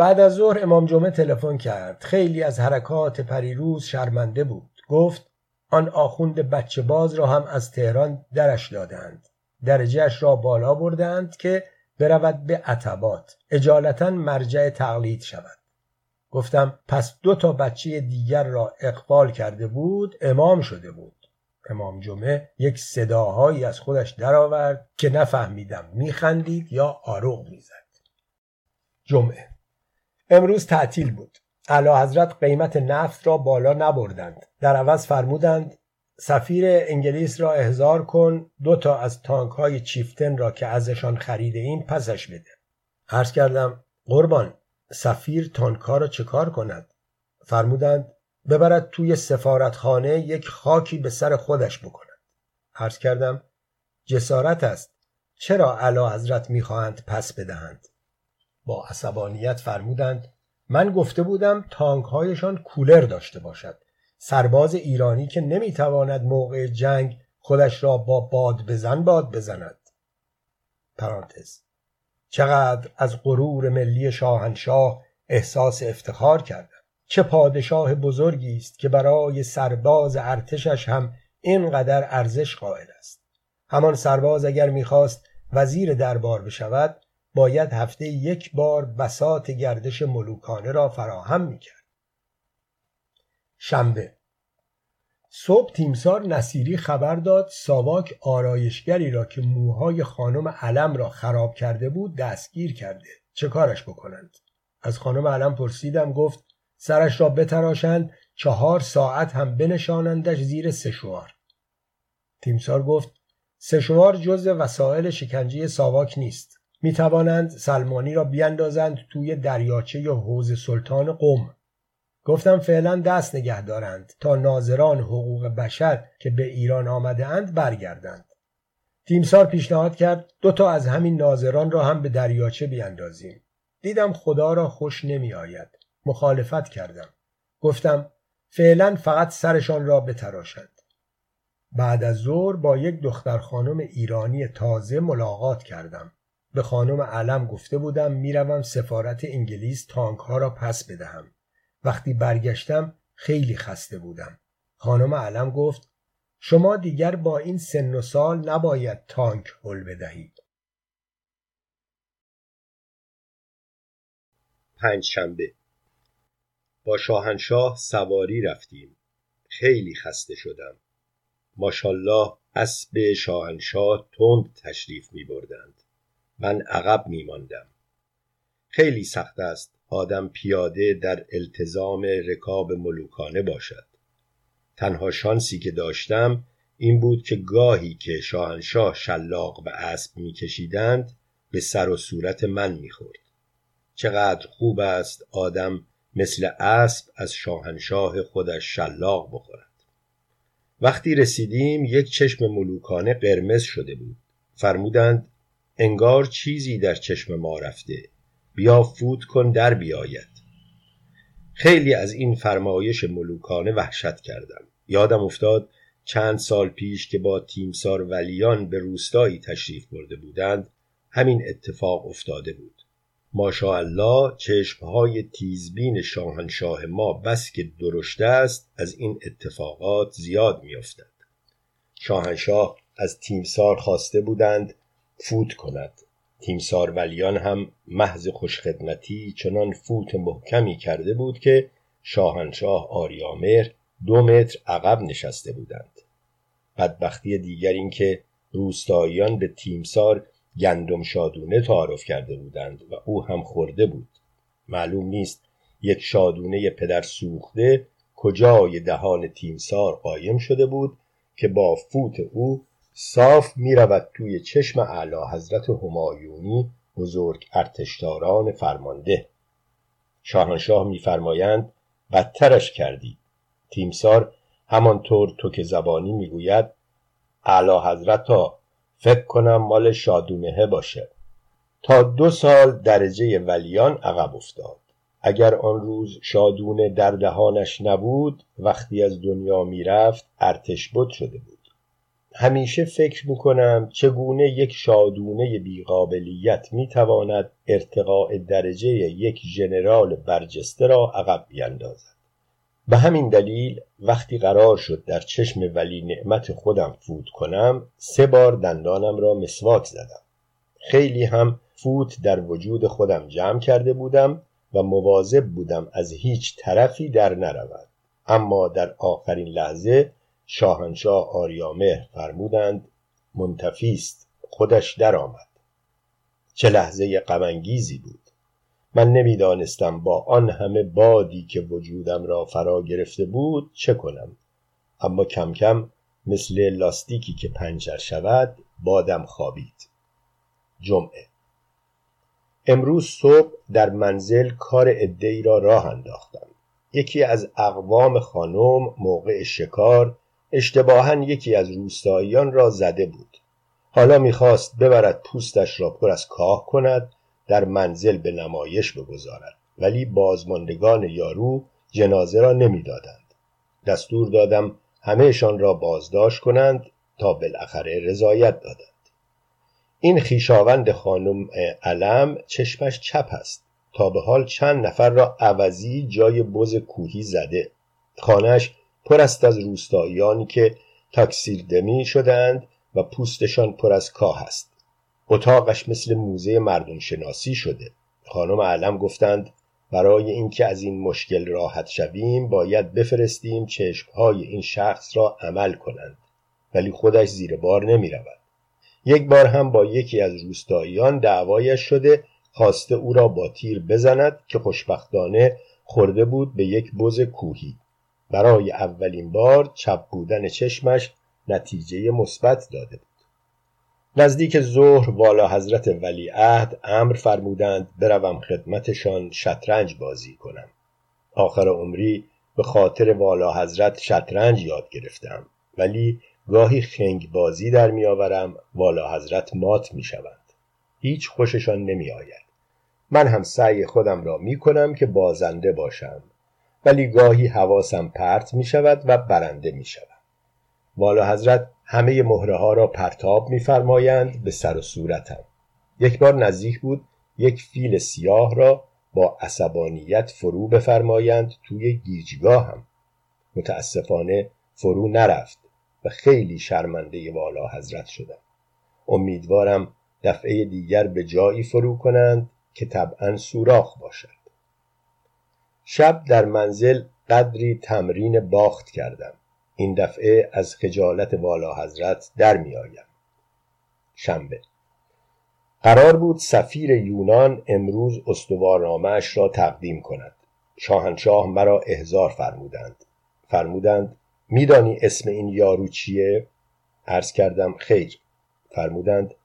بعد از ظهر امام جمعه تلفن کرد. خیلی از حرکات پریروز شرمنده بود. گفت آن آخوند بچه باز را هم از تهران درش دادند. درجهش را بالا بردند که برود به عتبات. اجالتا مرجع تقلید شود. گفتم پس دو تا بچه دیگر را اقبال کرده بود امام شده بود. امام جمعه یک صداهایی از خودش درآورد که نفهمیدم میخندید یا آروغ می‌زد. جمعه امروز تعطیل بود. اعلی حضرت قیمت نفت را بالا نبردند. در عوض فرمودند سفیر انگلیس را احضار کن دو تا از تانک های چیفتن را که ازشان خریده این پسش بده. عرض کردم قربان سفیر تانکها را چه کار کند؟ فرمودند ببرد توی سفارتخانه یک خاکی به سر خودش بکند. عرض کردم جسارت است. چرا علا حضرت می‌خواهند پس بدهند؟ با عصبانیت فرمودند من گفته بودم تانک هایشان کولر داشته باشد. سرباز ایرانی که نمی‌تواند موقع جنگ خودش را با باد بزن باد بزند. پرانتز. چقدر از غرور ملی شاهنشاه احساس افتخار کردم. چه پادشاه بزرگی است که برای سرباز ارتشش هم اینقدر ارزش قائل است. همان سرباز اگر می‌خواست وزیر دربار بشود باید هفته یک بار بسات گردش ملوکانه را فراهم می‌کرد. شنبه. صبح تیمسار نصیری خبر داد ساواک آرایشگری را که موهای خانم علم را خراب کرده بود دستگیر کرده. چه کارش بکنند؟ از خانم علم پرسیدم گفت سرش را بتراشند چهار ساعت هم بنشانندش زیر سشوار تیمسار گفت سشوار جز وسایل شکنجه ساواک نیست. می توانند سلمانی را بیندازند توی دریاچه یا حوز سلطان قم. گفتم فعلا دست نگه دارند تا ناظران حقوق بشر که به ایران آمده اند برگردند. تیمسار پیشنهاد کرد دو تا از همین ناظران را هم به دریاچه بیاندازیم دیدم خدا را خوش نمی آید مخالفت کردم. گفتم فعلا فقط سرشان را بتراشند. بعد از ظهر با یک دختر خانم ایرانی تازه ملاقات کردم. به خانم علم گفته بودم می‌روم سفارت انگلیس تانک ها را پس بدهم. وقتی برگشتم خیلی خسته بودم. خانم علم گفت شما دیگر با این سن و سال نباید تانک هل بدهید پنج شنبه با شاهنشاه سواری رفتیم. خیلی خسته شدم. ماشالله اسب شاهنشاه تند تشریف می بردند من عقب می ماندم خیلی سخت است آدم پیاده در التزام رکاب ملوکانه باشد. تنها شانسی که داشتم این بود که گاهی که شاهنشاه شلاق به اسب میکشیدند به سر و صورت من می‌خورد. چقدر خوب است آدم مثل اسب از شاهنشاه خودش شلاق بخورد. وقتی رسیدیم یک چشم ملوکانه قرمز شده بود. فرمودند انگار چیزی در چشم ما رفته. بیا فوت کن در بیاید. خیلی از این فرمایش ملوکانه وحشت کردم. یادم افتاد چند سال پیش که با تیمسار ولیان به روستایی تشریف برده بودند همین اتفاق افتاده بود. ماشاءالله چشمهای تیزبین شاهنشاه ما بس که درشته است از این اتفاقات زیاد میافتد. شاهنشاه از تیمسار خواسته بودند فوت کند. تیمسار ولیان هم محض خوشخدمتی چنان فوت محکمی کرده بود که شاهنشاه آریامر دو متر عقب نشسته بودند. بدبختی دیگر این که روستاییان به تیمسار گندم شادونه تعارف کرده بودند و او هم خورده بود. معلوم نیست یک شادونه پدر سوخته کجای دهان تیمسار قایم شده بود که با فوت او صاف می رود توی چشم اعلی حضرت همایونی بزرگ ارتشداران فرمانده. شاهنشاه میفرمایند بدترش کردی. تیمسار همانطور تو که زبانی می‌گوید اعلی حضرت ها فکر کنم مال شادونهه باشه. تا دو سال درجه ولیان عقب افتاد. اگر آن روز شادونه در دهانش نبود وقتی از دنیا می‌رفت ارتش بود شده بود. همیشه فکر می‌کنم چگونه یک شادونه بیقابلیت می‌تواند ارتقاء درجه یک ژنرال برجسته را عقب بیندازد به همین دلیل وقتی قرار شد در چشم ولی نعمت خودم فوت کنم سه بار دندانم را مسواک زدم. خیلی هم فوت در وجود خودم جمع کرده بودم و مواظب بودم از هیچ طرفی در نرود. اما در آخرین لحظه شاهنشاه آریامهر فرمودند منتفیست خودش درآمد. چه لحظه غمانگیزی بود. من نمی‌دانستم با آن همه بادی که وجودم را فرا گرفته بود چه کنم. اما کم کم مثل لاستیکی که پنچر شود بادم خوابید. جمعه. امروز صبح در منزل کار عدهای را راه انداختم. یکی از اقوام خانم موقع شکار اشتباها یکی از روستاییان را زده بود. حالا می‌خواست ببرد پوستش را پر از کاه کند در منزل به نمایش بگذارد. ولی بازماندگان یارو جنازه را نمی‌دادند. دستور دادم همهشان را بازداشت کنند تا بالاخره رضایت دادند. این خیشاوند خانم علم چشمش چپ است. تا به حال چند نفر را عوضی جای بز کوهی زده. خانهش پر است از روستاییانی که تاکسیر دمی شدند و پوستشان پر از کاه است. اتاقش مثل موزه مردم شناسی شده. خانم علم گفتند برای اینکه از این مشکل راحت شویم باید بفرستیم چشمهای این شخص را عمل کنند. ولی خودش زیر بار نمی رود. یک بار هم با یکی از روستاییان دعوایش شده خواسته او را با تیر بزند که خوشبختانه خورده بود به یک بز کوهی. برای اولین بار چپ بودن چشمش نتیجه مثبت داده بود. نزدیک ظهر والا حضرت ولیعهد امر فرمودند بروم خدمتشان شطرنج بازی کنم. آخر عمری به خاطر والا حضرت شطرنج یاد گرفتم. ولی گاهی خنگ بازی در میآورم والا حضرت مات می‌شوند. هیچ خوششان نمی آید من هم سعی خودم را می کنم که بازنده باشم. ولی گاهی حواسم پرت می شود و برنده می شود والا حضرت همه مهره ها را پرتاب میفرمایند به سر و صورتم. یک بار نزدیک بود یک فیل سیاه را با عصبانیت فرو بفرمایند توی گیجگاهم. متاسفانه فرو نرفت و خیلی شرمنده والا حضرت شدم. امیدوارم دفعه دیگر به جایی فرو کنند که طبعا سوراخ باشد. شب در منزل قدری تمرین باخت کردم. این دفعه از خجالت والا حضرت در می آیم. شنبه. قرار بود سفیر یونان امروز استوارنامهاش را تقدیم کند. شاهنشاه مرا احضار فرمودند. فرمودند میدانی اسم این یارو چیه؟ عرض کردم خیر. فرمودند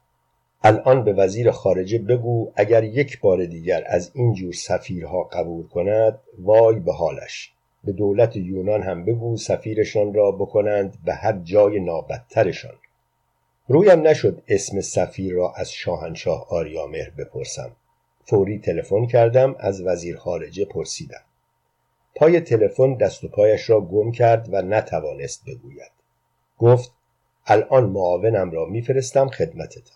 الان به وزیر خارجه بگو اگر یک بار دیگر از این جور سفیرها قبول کند وای به حالش. به دولت یونان هم بگو سفیرشان را بکنند به هر جای نابدترشان. رویم نشد اسم سفیر را از شاهنشاه آریامهر بپرسم. فوری تلفن کردم از وزیر خارجه پرسیدم. پای تلفن دست و پایش را گم کرد و نتوانست بگوید. گفت الان معاونم را میفرستم خدمتتان.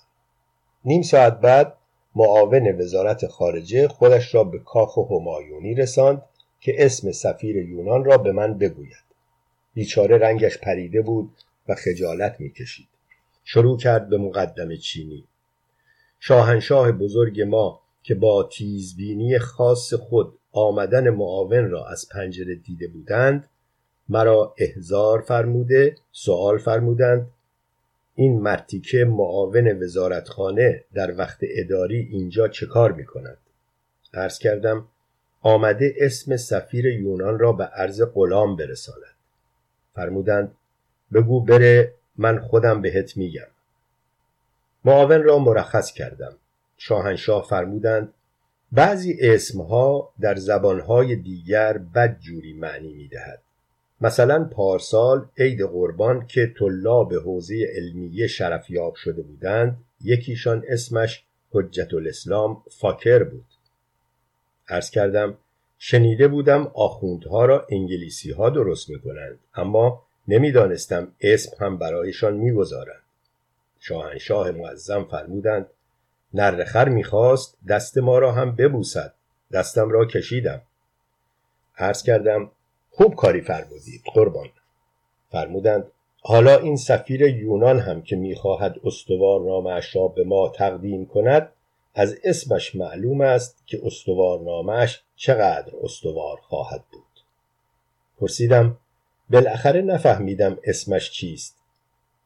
نیم ساعت بعد معاون وزارت خارجه خودش را به کاخ همایونی رساند که اسم سفیر یونان را به من بگوید. بیچاره رنگش پریده بود و خجالت می‌کشید. شروع کرد به مقدم چینی. شاهنشاه بزرگ ما که با تیزبینی خاص خود آمدن معاون را از پنجره دیده بودند مرا احزار فرموده سوال فرمودند این مرتیکه معاون وزارتخانه در وقت اداری اینجا چه کار می کند؟ عرض کردم آمده اسم سفیر یونان را به عرض غلام برساند. فرمودند بگو بره من خودم بهت میگم. معاون را مرخص کردم. شاهنشاه فرمودند بعضی اسمها در زبانهای دیگر بدجوری معنی می‌دهد. مثلا پارسال عید قربان که طلاب حوزه علمیه شرفیاب شده بودند یکیشان اسمش حجت الاسلام فاکر بود. عرض کردم شنیده بودم آخوندها را انگلیسی ها درست می‌کنند اما نمی‌دانستم اسم هم برایشان می‌گذارند. شاهنشاه معظم فرمودند نرخر می‌خواست دست ما را هم ببوسد دستم را کشیدم. عرض کردم خوب کاری فرمودید قربان. فرمودند حالا این سفیر یونان هم که می‌خواهد استوار نامش را به ما تقدیم کند از اسمش معلوم است که استوار نامش چقدر استوار خواهد بود. پرسیدم بالاخره نفهمیدم اسمش چیست.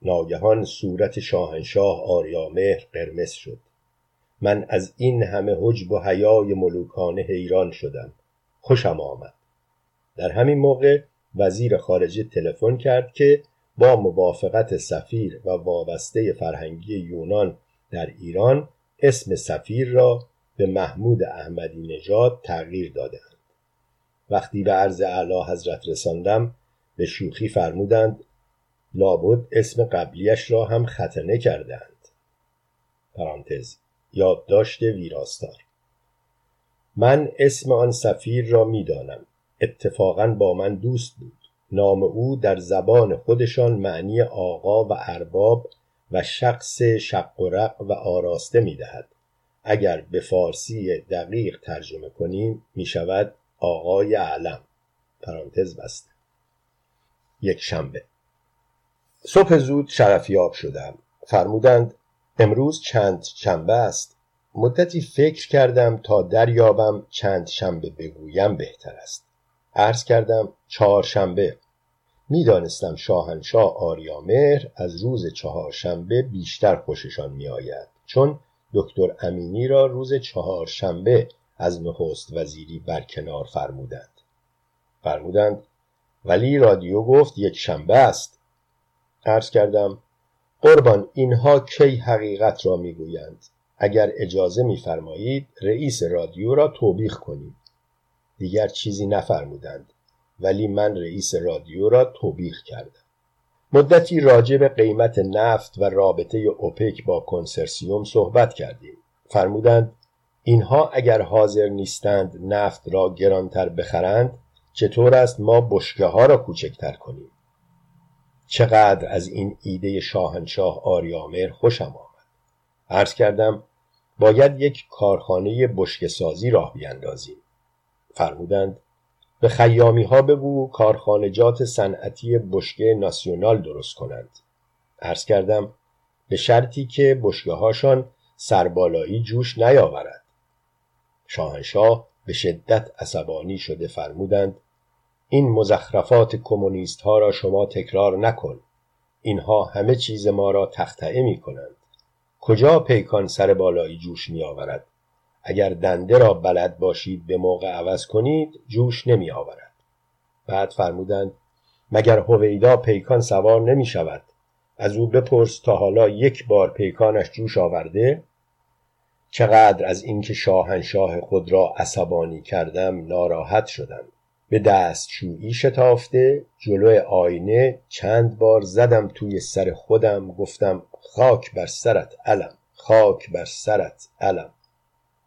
ناگهان صورت شاهنشاه آریامهر قرمز شد. من از این همه حجب و حیای ملوکانه حیران شدم. خوشم آمد. در همین موقع وزیر خارجه تلفن کرد که با موافقت سفیر و وابسته فرهنگی یونان در ایران اسم سفیر را به محمود احمدی نژاد تغییر دادند وقتی به عرض اعلی حضرت رساندم به شوخی فرمودند لابد اسم قبلیش را هم ختنه کردند پرانتز یادداشت ویراستار. من اسم آن سفیر را می‌دانم. اتفاقا با من دوست بود. نام او در زبان خودشان معنی آقا و ارباب و شخص شق و رق و آراسته می‌دهد. اگر به فارسی دقیق ترجمه کنیم می شود آقای علم پرانتز بسته. یک شنبه. صبح زود شرفیاب شدم. فرمودند امروز چند شنبه است؟ مدتی فکر کردم تا دریابم چند شنبه بگویم بهتر است. عرض کردم چهارشنبه. می‌دانستم شاهنشاه آریامهر از روز چهارشنبه بیشتر خوششان میآید چون دکتر امینی را روز چهارشنبه از نخست وزیری برکنار فرمودند. فرمودند ولی رادیو گفت یک شنبه است. عرض کردم قربان اینها کی حقیقت را می‌گویند؟ اگر اجازه میفرمایید رئیس رادیو را توبیخ کنید دیگر چیزی نفرمودند ولی من رئیس رادیو را توبیخ کردم. مدتی راجع به قیمت نفت و رابطه اوپک با کنسرسیوم صحبت کردیم. فرمودند اینها اگر حاضر نیستند نفت را گرانتر بخرند چطور است ما بشکه ها را کوچکتر کنیم؟ چقدر از این ایده شاهنشاه آریامر خوشم آمد. عرض کردم باید یک کارخانه بشکه سازی راه بیندازیم فرمودند به خیامی ها بگو کارخانجات صنعتی بشکه ناسیونال درست کنند. عرض کردم به شرطی که بشکه هاشان سربالایی جوش نیاورد. شاهنشاه به شدت عصبانی شده فرمودند این مزخرفات کمونیست ها را شما تکرار نکن. اینها همه چیز ما را تختعه می کنند کجا پیکان سر بالایی جوش می آورد اگر دنده را بلد باشید به موقع عوض کنید جوش نمی آورد بعد فرمودند مگر هویدا پیکان سوار نمی شود از او بپرس تا حالا یک بار پیکانش جوش آورده؟ چقدر از اینکه شاهنشاه خود را عصبانی کردم ناراحت شدم. به دستشویی شتافته جلو آینه چند بار زدم توی سر خودم گفتم خاک بر سرت علم خاک بر سرت علم.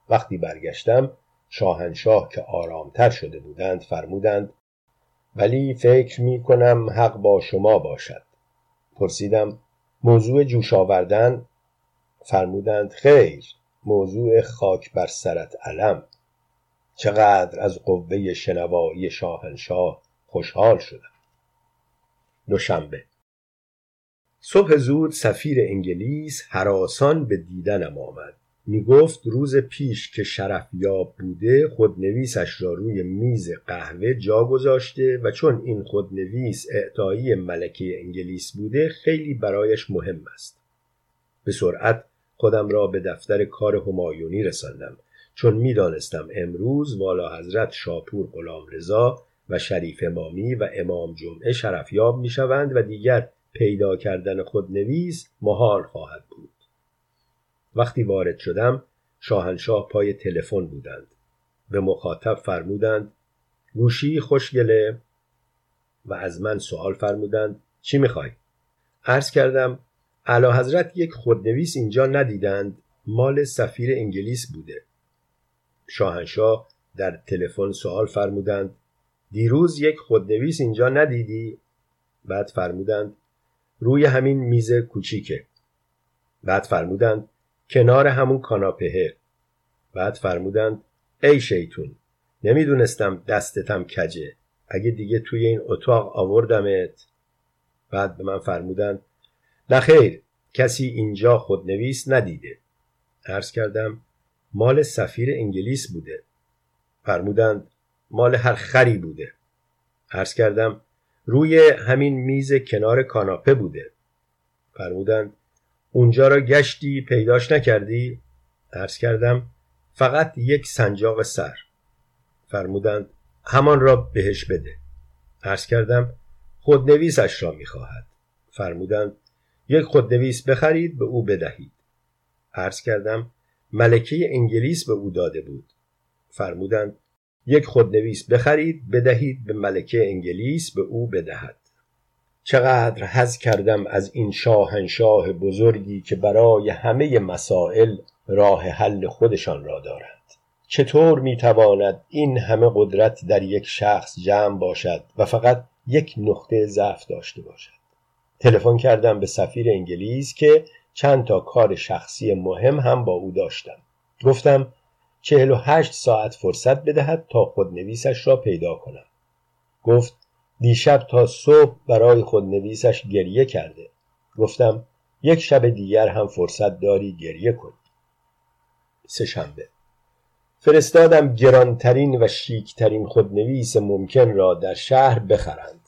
وقتی برگشتم شاهنشاه که آرامتر شده بودند فرمودند ولی فکر می کنم حق با شما باشد. پرسیدم موضوع جوش آوردن؟ فرمودند خیر موضوع خاک بر سرت علم. چقدر از قوه شنوایی شاهنشاه خوشحال شدم. دوشنبه. صبح زود سفیر انگلیس حراسان به دیدنم آمد. می گفت روز پیش که شرفیاب بوده خودنویسش را روی میز قهوه جا گذاشته و چون این خودنویس اعطایی ملکه انگلیس بوده خیلی برایش مهم است. به سرعت خودم را به دفتر کار همایونی رساندم. چون می‌دانستم امروز والا حضرت شاپور غلام رضا و شریف امامی و امام جمعه شرفیاب می شوند و دیگر پیدا کردن خودنویس محال خواهد بود. وقتی وارد شدم شاهنشاه پای تلفن بودند. به مخاطب فرمودند گوشی خوشگله و از من سوال فرمودند چی می‌خوای؟ عرض کردم علا حضرت یک خودنویس اینجا ندیدند مال سفیر انگلیس بوده. شاهنشاه در تلفن سوال فرمودند دیروز یک خودنویس اینجا ندیدی؟ بعد فرمودند روی همین میز کوچیکه. بعد فرمودند کنار همون کاناپهه. بعد فرمودند ای شیطون نمی‌دونستم دستتم کجه. اگه دیگه توی این اتاق آوردمت. بعد به من فرمودند نخیر کسی اینجا خودنویس ندیده. عرض کردم مال سفیر انگلیس بوده. فرمودند مال هر خری بوده. عرض کردم روی همین میز کنار کاناپه بوده. فرمودند اونجا را گشتی پیداش نکردی؟ عرض کردم فقط یک سنجاق سر. فرمودند همان را بهش بده. عرض کردم خودنویسش را می‌خواهد. فرمودند یک خودنویس بخرید به او بدهید. عرض کردم ملکه انگلیس به او داده بود. فرمودند یک خودنویس بخرید بدهید به ملکه انگلیس به او بدهد. چقدر حز کردم از این شاهنشاه بزرگی که برای همه مسائل راه حل خودشان را دارند چطور می‌تواند این همه قدرت در یک شخص جمع باشد و فقط یک نقطه ضعف داشته باشد؟ تلفن کردم به سفیر انگلیس که چند تا کار شخصی مهم هم با او داشتم. گفتم چهل و هشت ساعت فرصت بدهد تا خودنویسش را پیدا کنم. گفت دیشب تا صبح برای خودنویسش گریه کرده. گفتم یک شب دیگر هم فرصت داری گریه کنی. سهشنبه فرستادم گرانترین و شیکترین خودنویس ممکن را در شهر بخرند.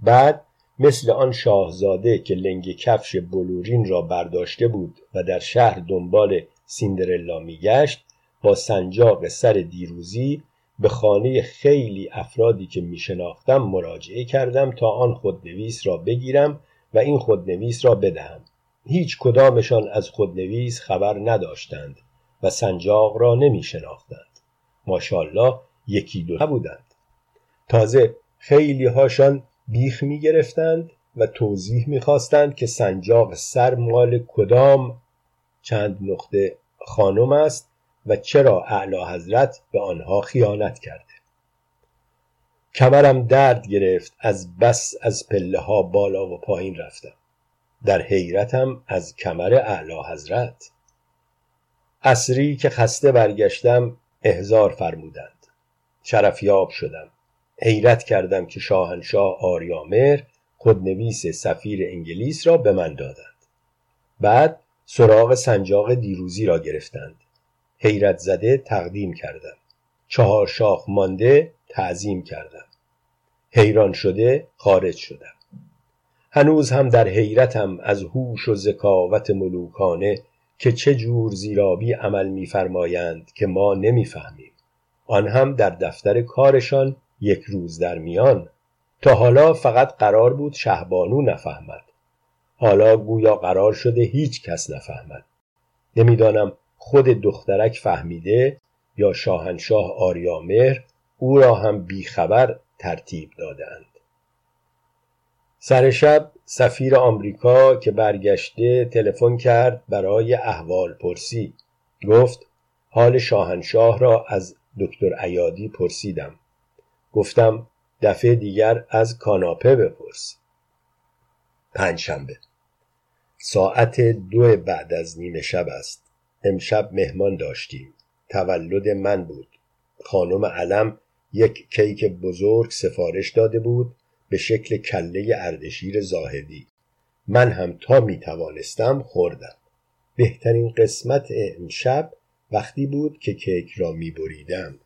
بعد مثل آن شاهزاده که لنگ کفش بلورین را برداشته بود و در شهر دنبال سیندرلا میگشت با سنجاق سر دیروزی به خانه خیلی افرادی که میشناختم مراجعه کردم تا آن خودنویس را بگیرم و این خودنویس را بدهم. هیچ کدامشان از خودنویس خبر نداشتند و سنجاق را نمی شناختند ماشاءالله یکی دو بودند تازه خیلی هاشان بیخ می گرفتند و توضیح می خواستند که سنجاق سر مال کدام چند نقطه خانم است و چرا اعلی حضرت به آنها خیانت کرده؟ کمرم درد گرفت از بس از پله ها بالا و پایین رفتم. در حیرتم از کمر اعلی حضرت. اصری که خسته برگشتم احزار فرمودند. شرفیاب شدم. حیرت کردم که شاهنشاه آریامر خودنویس سفیر انگلیس را به من دادند. بعد سراغ سنجاق دیروزی را گرفتند. حیرت زده تقدیم کردم. چهار شاخ مانده تعظیم کردم. حیران شده خارج شدم. هنوز هم در حیرتم از هوش و ذکاوت ملوکانه که چه جور زیرابی عمل میفرمایند که ما نمی‌فهمیم. آن هم در دفتر کارشان یک روز در میان. تا حالا فقط قرار بود شهبانو نفهمد. حالا گویا قرار شده هیچ کس نفهمد. نمی‌دانم خود دخترک فهمیده یا شاهنشاه آریامهر او را هم بیخبر ترتیب دادند سر شب سفیر آمریکا که برگشته تلفن کرد برای احوال پرسی. گفت حال شاهنشاه را از دکتر ایادی پرسیدم. گفتم دفعه دیگر از کاناپه بپرس. پنجشنبه. ساعت دو بعد از نیمه شب است. امشب مهمان داشتیم. تولد من بود. خانم علم یک کیک بزرگ سفارش داده بود به شکل کله اردشیر زاهدی. من هم تا می توانستم خوردم. بهترین قسمت امشب وقتی بود که کیک را می بریدم.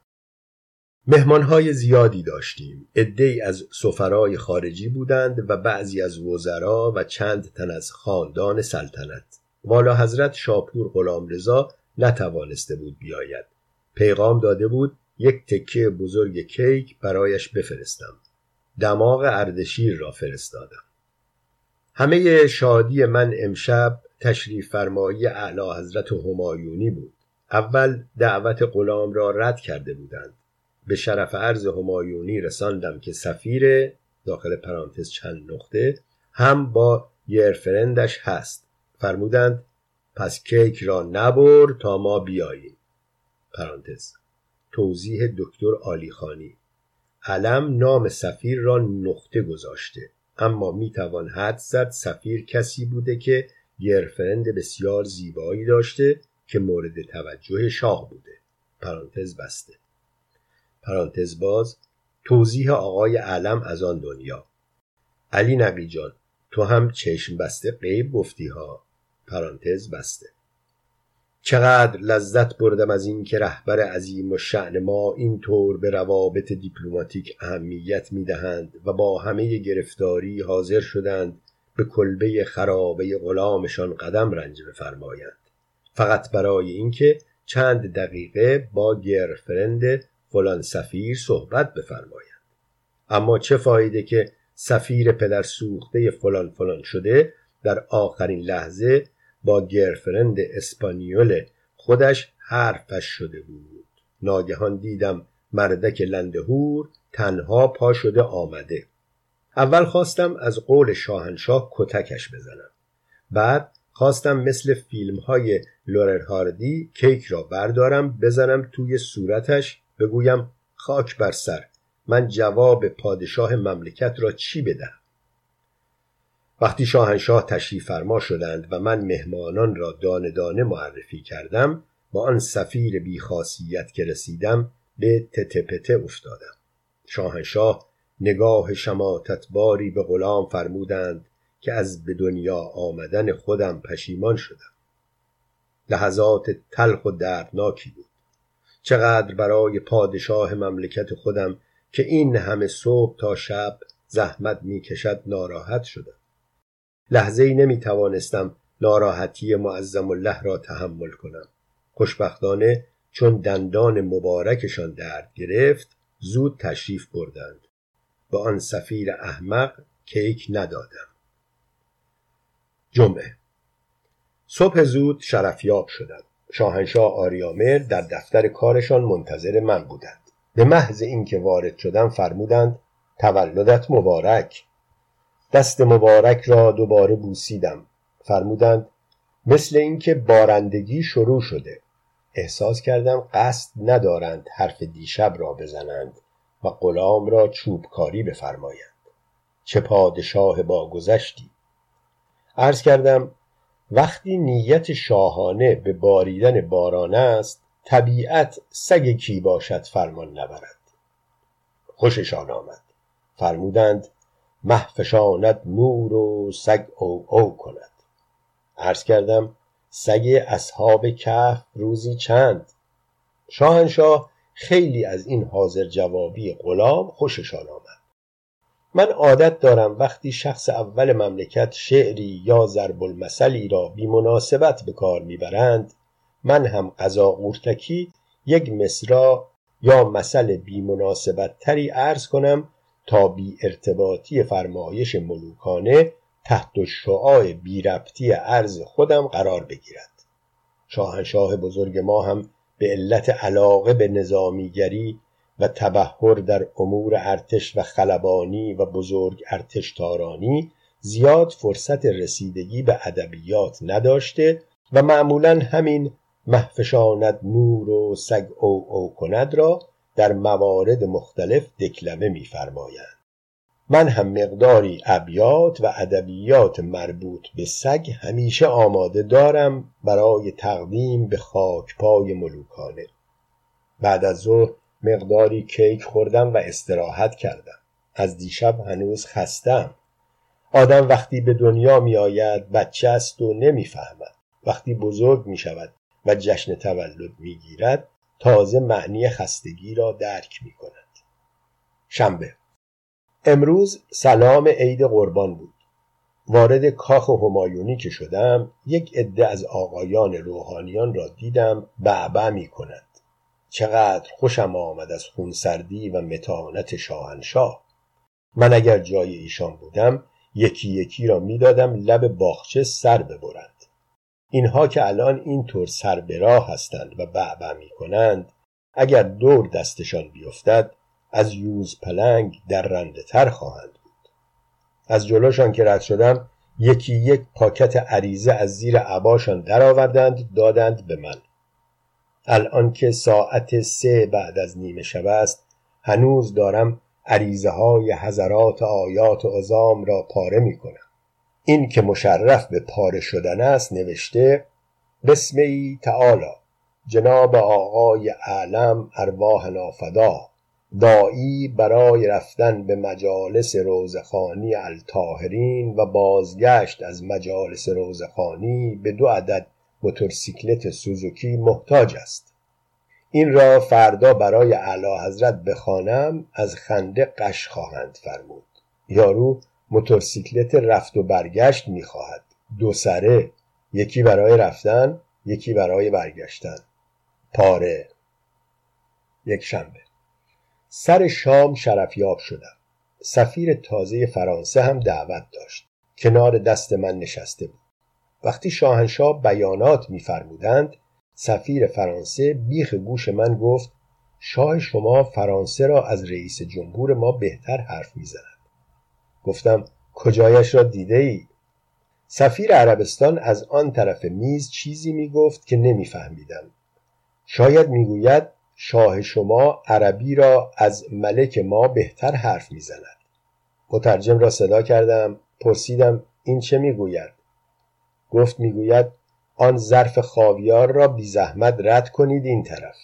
مهمانهای زیادی داشتیم. عدهای از سفرای خارجی بودند و بعضی از وزرا و چند تن از خاندان سلطنت. والا حضرت شاپور غلامرضا نتوانسته بود بیاید. پیغام داده بود یک تکه بزرگ کیک برایش بفرستم. دماغ اردشیر را فرستادم. همه شادی من امشب تشریف فرمایی اعلی حضرت همایونی بود. اول دعوت غلام را رد کرده بودند. به شرف عرض همایونی رساندم که سفیر داخل پرانتز چند نقطه هم با یرفرندش هست. فرمودند پس کیک را نبر تا ما بیاییم. پرانتز. توضیح دکتر آلیخانی علم نام سفیر را نقطه گذاشته اما می‌توان حد زد سفیر کسی بوده که گرفرند بسیار زیبایی داشته که مورد توجه شاه بوده. پرانتز بسته. پرانتز باز توضیح آقای علم از آن دنیا. علی نقی جان تو هم چشم بسته قیب گفتی ها. پرانتز بسته. چقدر لذت بردم از این که رهبر عظیم و شعن ما این طور به روابط دیپلماتیک اهمیت می‌دهند و با همه گرفتاری حاضر شدند به کلبه خرابه غلامشان قدم رنج بفرمایند. فقط برای اینکه چند دقیقه با گرفرند فلان سفیر صحبت بفرمایند. اما چه فایده که سفیر پدر سوخته فلان فلان شده در آخرین لحظه با گرفرند اسپانیول خودش حرفش شده بود. ناگهان دیدم مردک لندهور تنها پا شده آمده. اول خواستم از قول شاهنشاه کتکش بزنم. بعد خواستم مثل فیلم های لورر هاردی کیک را بردارم بزنم توی صورتش بگویم خاک بر سر من جواب پادشاه مملکت را چی بدهم؟ وقتی شاهنشاه تشریف فرما شدند و من مهمانان را دانه دانه معرفی کردم با آن سفیر بیخاصیت که رسیدم به تتپته افتادم. شاهنشاه نگاه شماتت باری به غلام فرمودند که از به دنیا آمدن خودم پشیمان شدم. لحظات تلخ و دردناکی بود. چقدر برای پادشاه مملکت خودم که این همه صبح تا شب زحمت می کشد ناراحت شدم. لحظه ای نمی توانستم ناراحتی معظم الله را تحمل کنم. خوشبختانه چون دندان مبارکشان درد گرفت زود تشریف بردند. به آن سفیر احمق کیک ندادم. جمعه. صبح زود شرفیاب شدم. شاهنشاه آریامر در دفتر کارشان منتظر من بودند. به محض اینکه وارد شدم فرمودند تولدت مبارک. دست مبارک را دوباره بوسیدم. فرمودند مثل اینکه بارندگی شروع شده. احساس کردم قصد ندارند حرف دیشب را بزنند و غلام را چوبکاری بفرمایند. چه پادشاه با گذشتی. عرض کردم وقتی نیت شاهانه به باریدن باران است طبیعت سگ کی باشد فرمان نبرد. خوششان آمد. فرمودند محفشاند نور و سگ او او کند. عرض کردم سگ اصحاب کهف روزی چند؟ شاهنشاه خیلی از این حاضر جوابی غلام خوششان آمد. من عادت دارم وقتی شخص اول مملکت شعری یا ضرب المثلی را بی مناسبت به کار می‌برند من هم قضا قورتکی یک مصرا یا مثل بی مناسبت تری عرض کنم تا بی ارتباطی فرمایش ملوکانه تحت شعاع بی ربطی عرض خودم قرار بگیرد. شاهنشاه بزرگ ما هم به علت علاقه به نظامیگری و تبهر در امور ارتش و خلبانی و بزرگ ارتش تارانی زیاد فرصت رسیدگی به ادبیات نداشته و معمولا همین محفشاند نور و سگ او او کند را در موارد مختلف دکلمه می‌فرمایند. من هم مقداری ابیات و ادبیات مربوط به سگ همیشه آماده دارم برای تقدیم به خاکپای ملوکانه. بعد از ظهر مقداری کیک خوردم و استراحت کردم. از دیشب هنوز خستم. آدم وقتی به دنیا می آید بچه است و نمی‌فهمد. وقتی بزرگ می شود و جشن تولد می گیرد تازه معنی خستگی را درک می کند شنبه. امروز سلام عید قربان بود. وارد کاخ همایونی که شدم یک عده از آقایان روحانیان را دیدم بعبع می کند چقدر خوشم آمد از خونسردی و متانت شاهنشاه. من اگر جای ایشان بودم یکی یکی را می‌دادم لب باغچه سر ببرند. اینها که الان اینطور سر به راه هستند و بعبع می کنند اگر دور دستشان بیفتد از یوز پلنگ در رنده تر خواهند بود. از جلوشان که رد شدم یکی یک پاکت عریضه از زیر عباشان درآوردند دادند به من. الان که ساعت سه بعد از نیمه شب است هنوز دارم عریضه های حضرات آیات عظام را پاره می کنم این که مشرف به پاره شدن است نوشته بسم ای تعالی جناب آقای اعلم ارواح نافدا دایی برای رفتن به مجالس روزخانی الطاهرین و بازگشت از مجالس روزخانی به دو عدد موتورسیکلت سوزوکی محتاج است. این را فردا برای اعلی حضرت بخوانم از خنده قش خواهند فرمود. یارو موتورسیکلت رفت و برگشت می‌خواهد. دو سره یکی برای رفتن یکی برای برگشتن. پاره. یک شنبه. سر شام شرفیاب شدم. سفیر تازه فرانسه هم دعوت داشت. کنار دست من نشسته بود. وقتی شاهنشاه بیانات میفرمودند سفیر فرانسه بیخ گوش من گفت شاه شما فرانسه را از رئیس جمهور ما بهتر حرف می‌زند. گفتم کجایش را دیده ای؟ سفیر عربستان از آن طرف میز چیزی می‌گفت که نمیفهمیدم. شاید می‌گوید شاه شما عربی را از ملک ما بهتر حرف می‌زند. مترجم را صدا کردم پرسیدم این چه می‌گوید؟ گفت می‌گوید آن ظرف خاویار را بی زحمت رد کنید این طرف.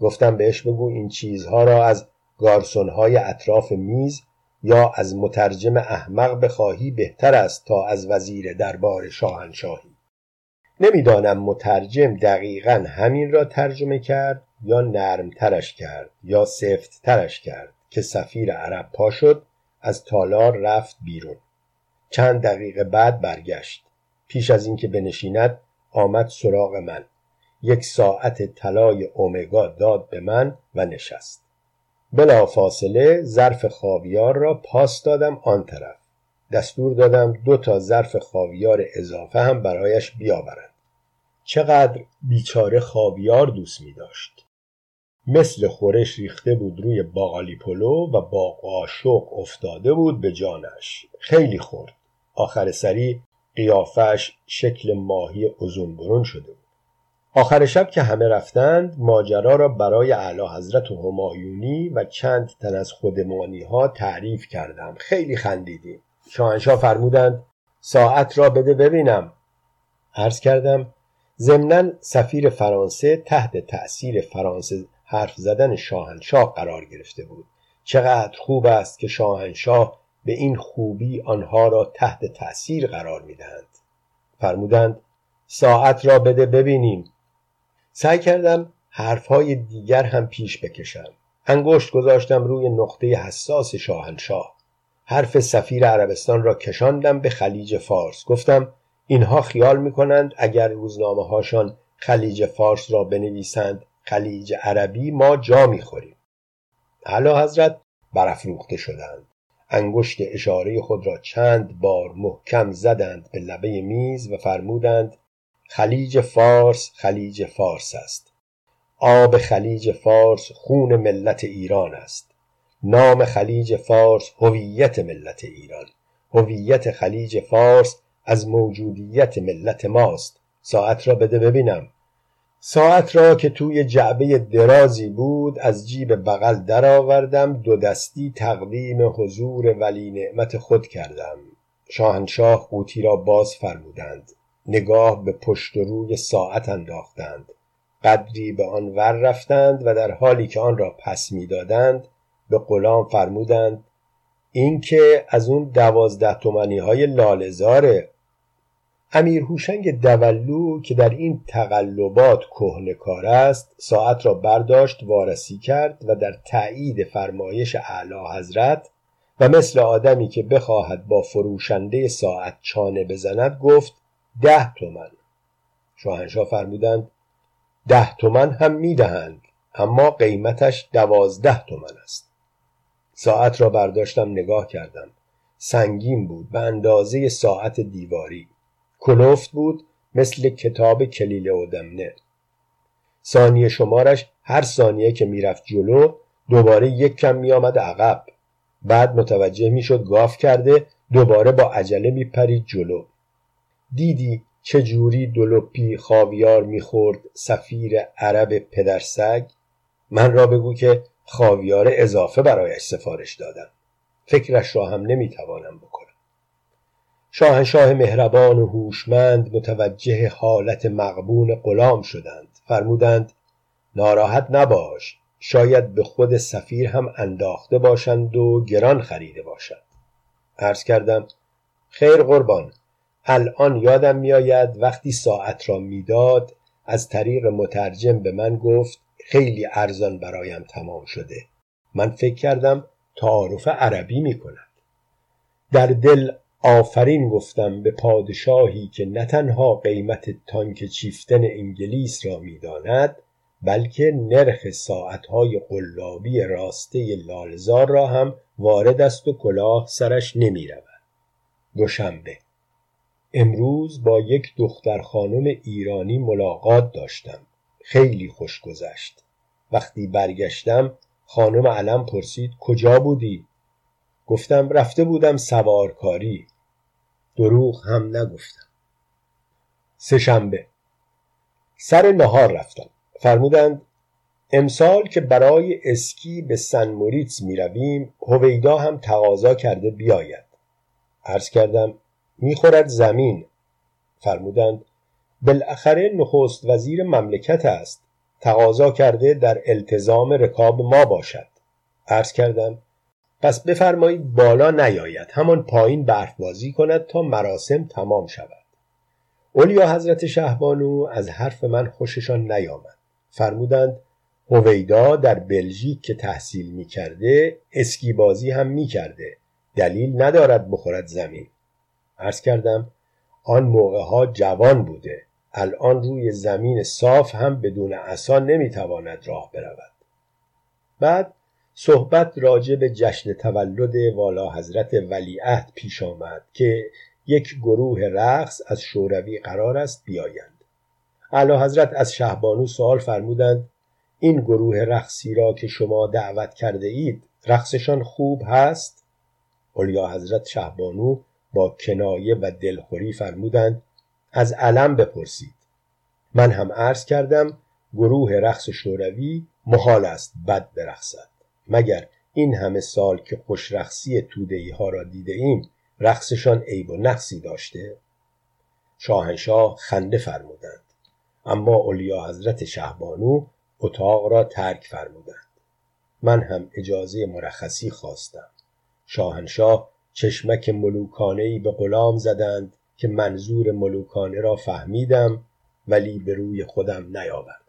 گفتم بهش بگو این چیزها را از گارسونهای اطراف میز یا از مترجم احمق بخواهی بهتر است تا از وزیر دربار شاهنشاهی. نمی‌دانم مترجم دقیقا همین را ترجمه کرد یا نرمترش کرد یا سفتترش کرد که سفیر عرب پا شد از تالار رفت بیرون. چند دقیقه بعد برگشت. پیش از اینکه بنشیند آمد سراغ من. یک ساعت طلای اومگا داد به من و نشست. بلا فاصله ظرف خاویار را پاس دادم آن طرف. دستور دادم دو تا ظرف خاویار اضافه هم برایش بیاورند. چقدر بیچاره خاویار دوست می داشت. مثل خورش ریخته بود روی باقالی پلو و با قاشق افتاده بود به جانش. خیلی خورد. آخر سری قیافش شکل ماهی ازون برون شده آخر شب که همه رفتند ماجرا را برای اعلی حضرت و همایونی و چند تن از خودمانی ها تعریف کردم. خیلی خندیدیم. شاهنشاه فرمودند ساعت را بده ببینم. عرض کردم ضمنا سفیر فرانسه تحت تأثیر فرانسه حرف زدن شاهنشاه قرار گرفته بود. چقدر خوب است که شاهنشاه به این خوبی آنها را تحت تأثیر قرار می‌دهند. فرمودند ساعت را بده ببینیم. سعی کردم حرفهای دیگر هم پیش بکشم. انگشت گذاشتم روی نقطه حساس شاهنشاه. حرف سفیر عربستان را کشاندم به خلیج فارس. گفتم اینها خیال می‌کنند اگر روزنامه هاشان خلیج فارس را بنویسند خلیج عربی ما جا می‌خوریم. اعلی حضرت برافروخته شدند. انگشت اشاره خود را چند بار محکم زدند به لبه میز و فرمودند خلیج فارس خلیج فارس است. آب خلیج فارس خون ملت ایران است. نام خلیج فارس هویت ملت ایران. هویت خلیج فارس از موجودیت ملت ماست. ساعت را بده ببینم. ساعت را که توی جعبه درازی بود از جیب بغل درآوردم دو دستی تقدیم حضور ولی نعمت خود کردم. شاهنشاه قوطی را باز فرمودند. نگاه به پشت و روی ساعت انداختند. قدری به آن ور رفتند و در حالی که آن را پس می‌دادند به غلام فرمودند این که از اون دوازده تومنی های لالزاره امیر هوشنگ دولو که در این تقلبات کار است ساعت را برداشت وارسی کرد و در تایید فرمایش اعلی حضرت و مثل آدمی که بخواهد با فروشنده ساعت چانه بزند گفت ده تومن. شاهنشاه فرمودند ده تومن هم می‌دهند اما قیمتش دوازده تومن است. ساعت را برداشتم نگاه کردم. سنگین بود به اندازه ساعت دیواری. کلفت بود مثل کتاب کلیل و دمنه ثانیه شمارش هر ثانیه که می‌رفت جلو دوباره یک کم میآمد عقب. بعد متوجه می‌شد گاف کرده دوباره با عجله میپرید جلو. دیدی چه جوری دلوپی خاویار می‌خورد سفیر عرب پدرسگ؟ من را بگو که خاویار اضافه برایش سفارش دادم. فکرش را هم نمی‌توانم بکنم. شاهنشاه مهربان و هوشمند متوجه حالت مقبون غلام شدند. فرمودند ناراحت نباش شاید به خود سفیر هم انداخته باشند و گران خریده باشند. عرض کردم خیر قربان الان یادم میآید وقتی ساعت را می‌داد از طریق مترجم به من گفت خیلی ارزان برایم تمام شده. من فکر کردم تعارف عربی می کند در دل آفرین گفتم به پادشاهی که نه تنها قیمت تانک چیفتن انگلیس را می‌داند بلکه نرخ ساعتهای قلابی راسته لالزار را هم وارد است و کلاه سرش نمی رود. دوشنبه. امروز با یک دختر خانم ایرانی ملاقات داشتم. خیلی خوش گذشت. وقتی برگشتم خانم علم پرسید کجا بودی؟ گفتم رفته بودم سوارکاری. دروغ هم نگفتم. سهشنبه سر نهار رفتم. فرمودند امسال که برای اسکی به سن موریتس می رویم هویدا هم تقاضا کرده بیاید. عرض کردم می‌خورد زمین. فرمودند بالاخره نخست وزیر مملکت است. تقاضا کرده در التزام رکاب ما باشد. عرض کردم پس بفرمایید بالا نیاید. همان پایین برف بازی کند تا مراسم تمام شود. اولیا حضرت شهبانو از حرف من خوششان نیامد. فرمودند هویدا در بلژیک که تحصیل می کرده اسکی بازی هم می کرده دلیل ندارد بخورد زمین. عرض کردم آن موقع ها جوان بوده. الان روی زمین صاف هم بدون عصا نمی‌تواند راه برود. بعد صحبت راجع به جشن تولد والا حضرت ولیعهد پیش آمد که یک گروه رقص از شوروی قرار است بیایند. اعلی حضرت از شهبانو سوال فرمودند این گروه رقصی را که شما دعوت کرده اید رقصشان خوب هست؟ اولیا حضرت شهبانو با کنایه و دلخوری فرمودند از علم بپرسید. من هم عرض کردم گروه رقص شوروی محال است بد برقصد. مگر این همه سال که خوش رقصی تودهی ها را دیده ایم رقصشان عیب و نقصی داشته؟ شاهنشاه خنده فرمودند. اما اولیا حضرت شهبانو اتاق را ترک فرمودند. من هم اجازه مرخصی خواستم. شاهنشاه چشمک ملوکانه به غلام زدند که منظور ملوکانه را فهمیدم ولی به روی خودم نیاورد.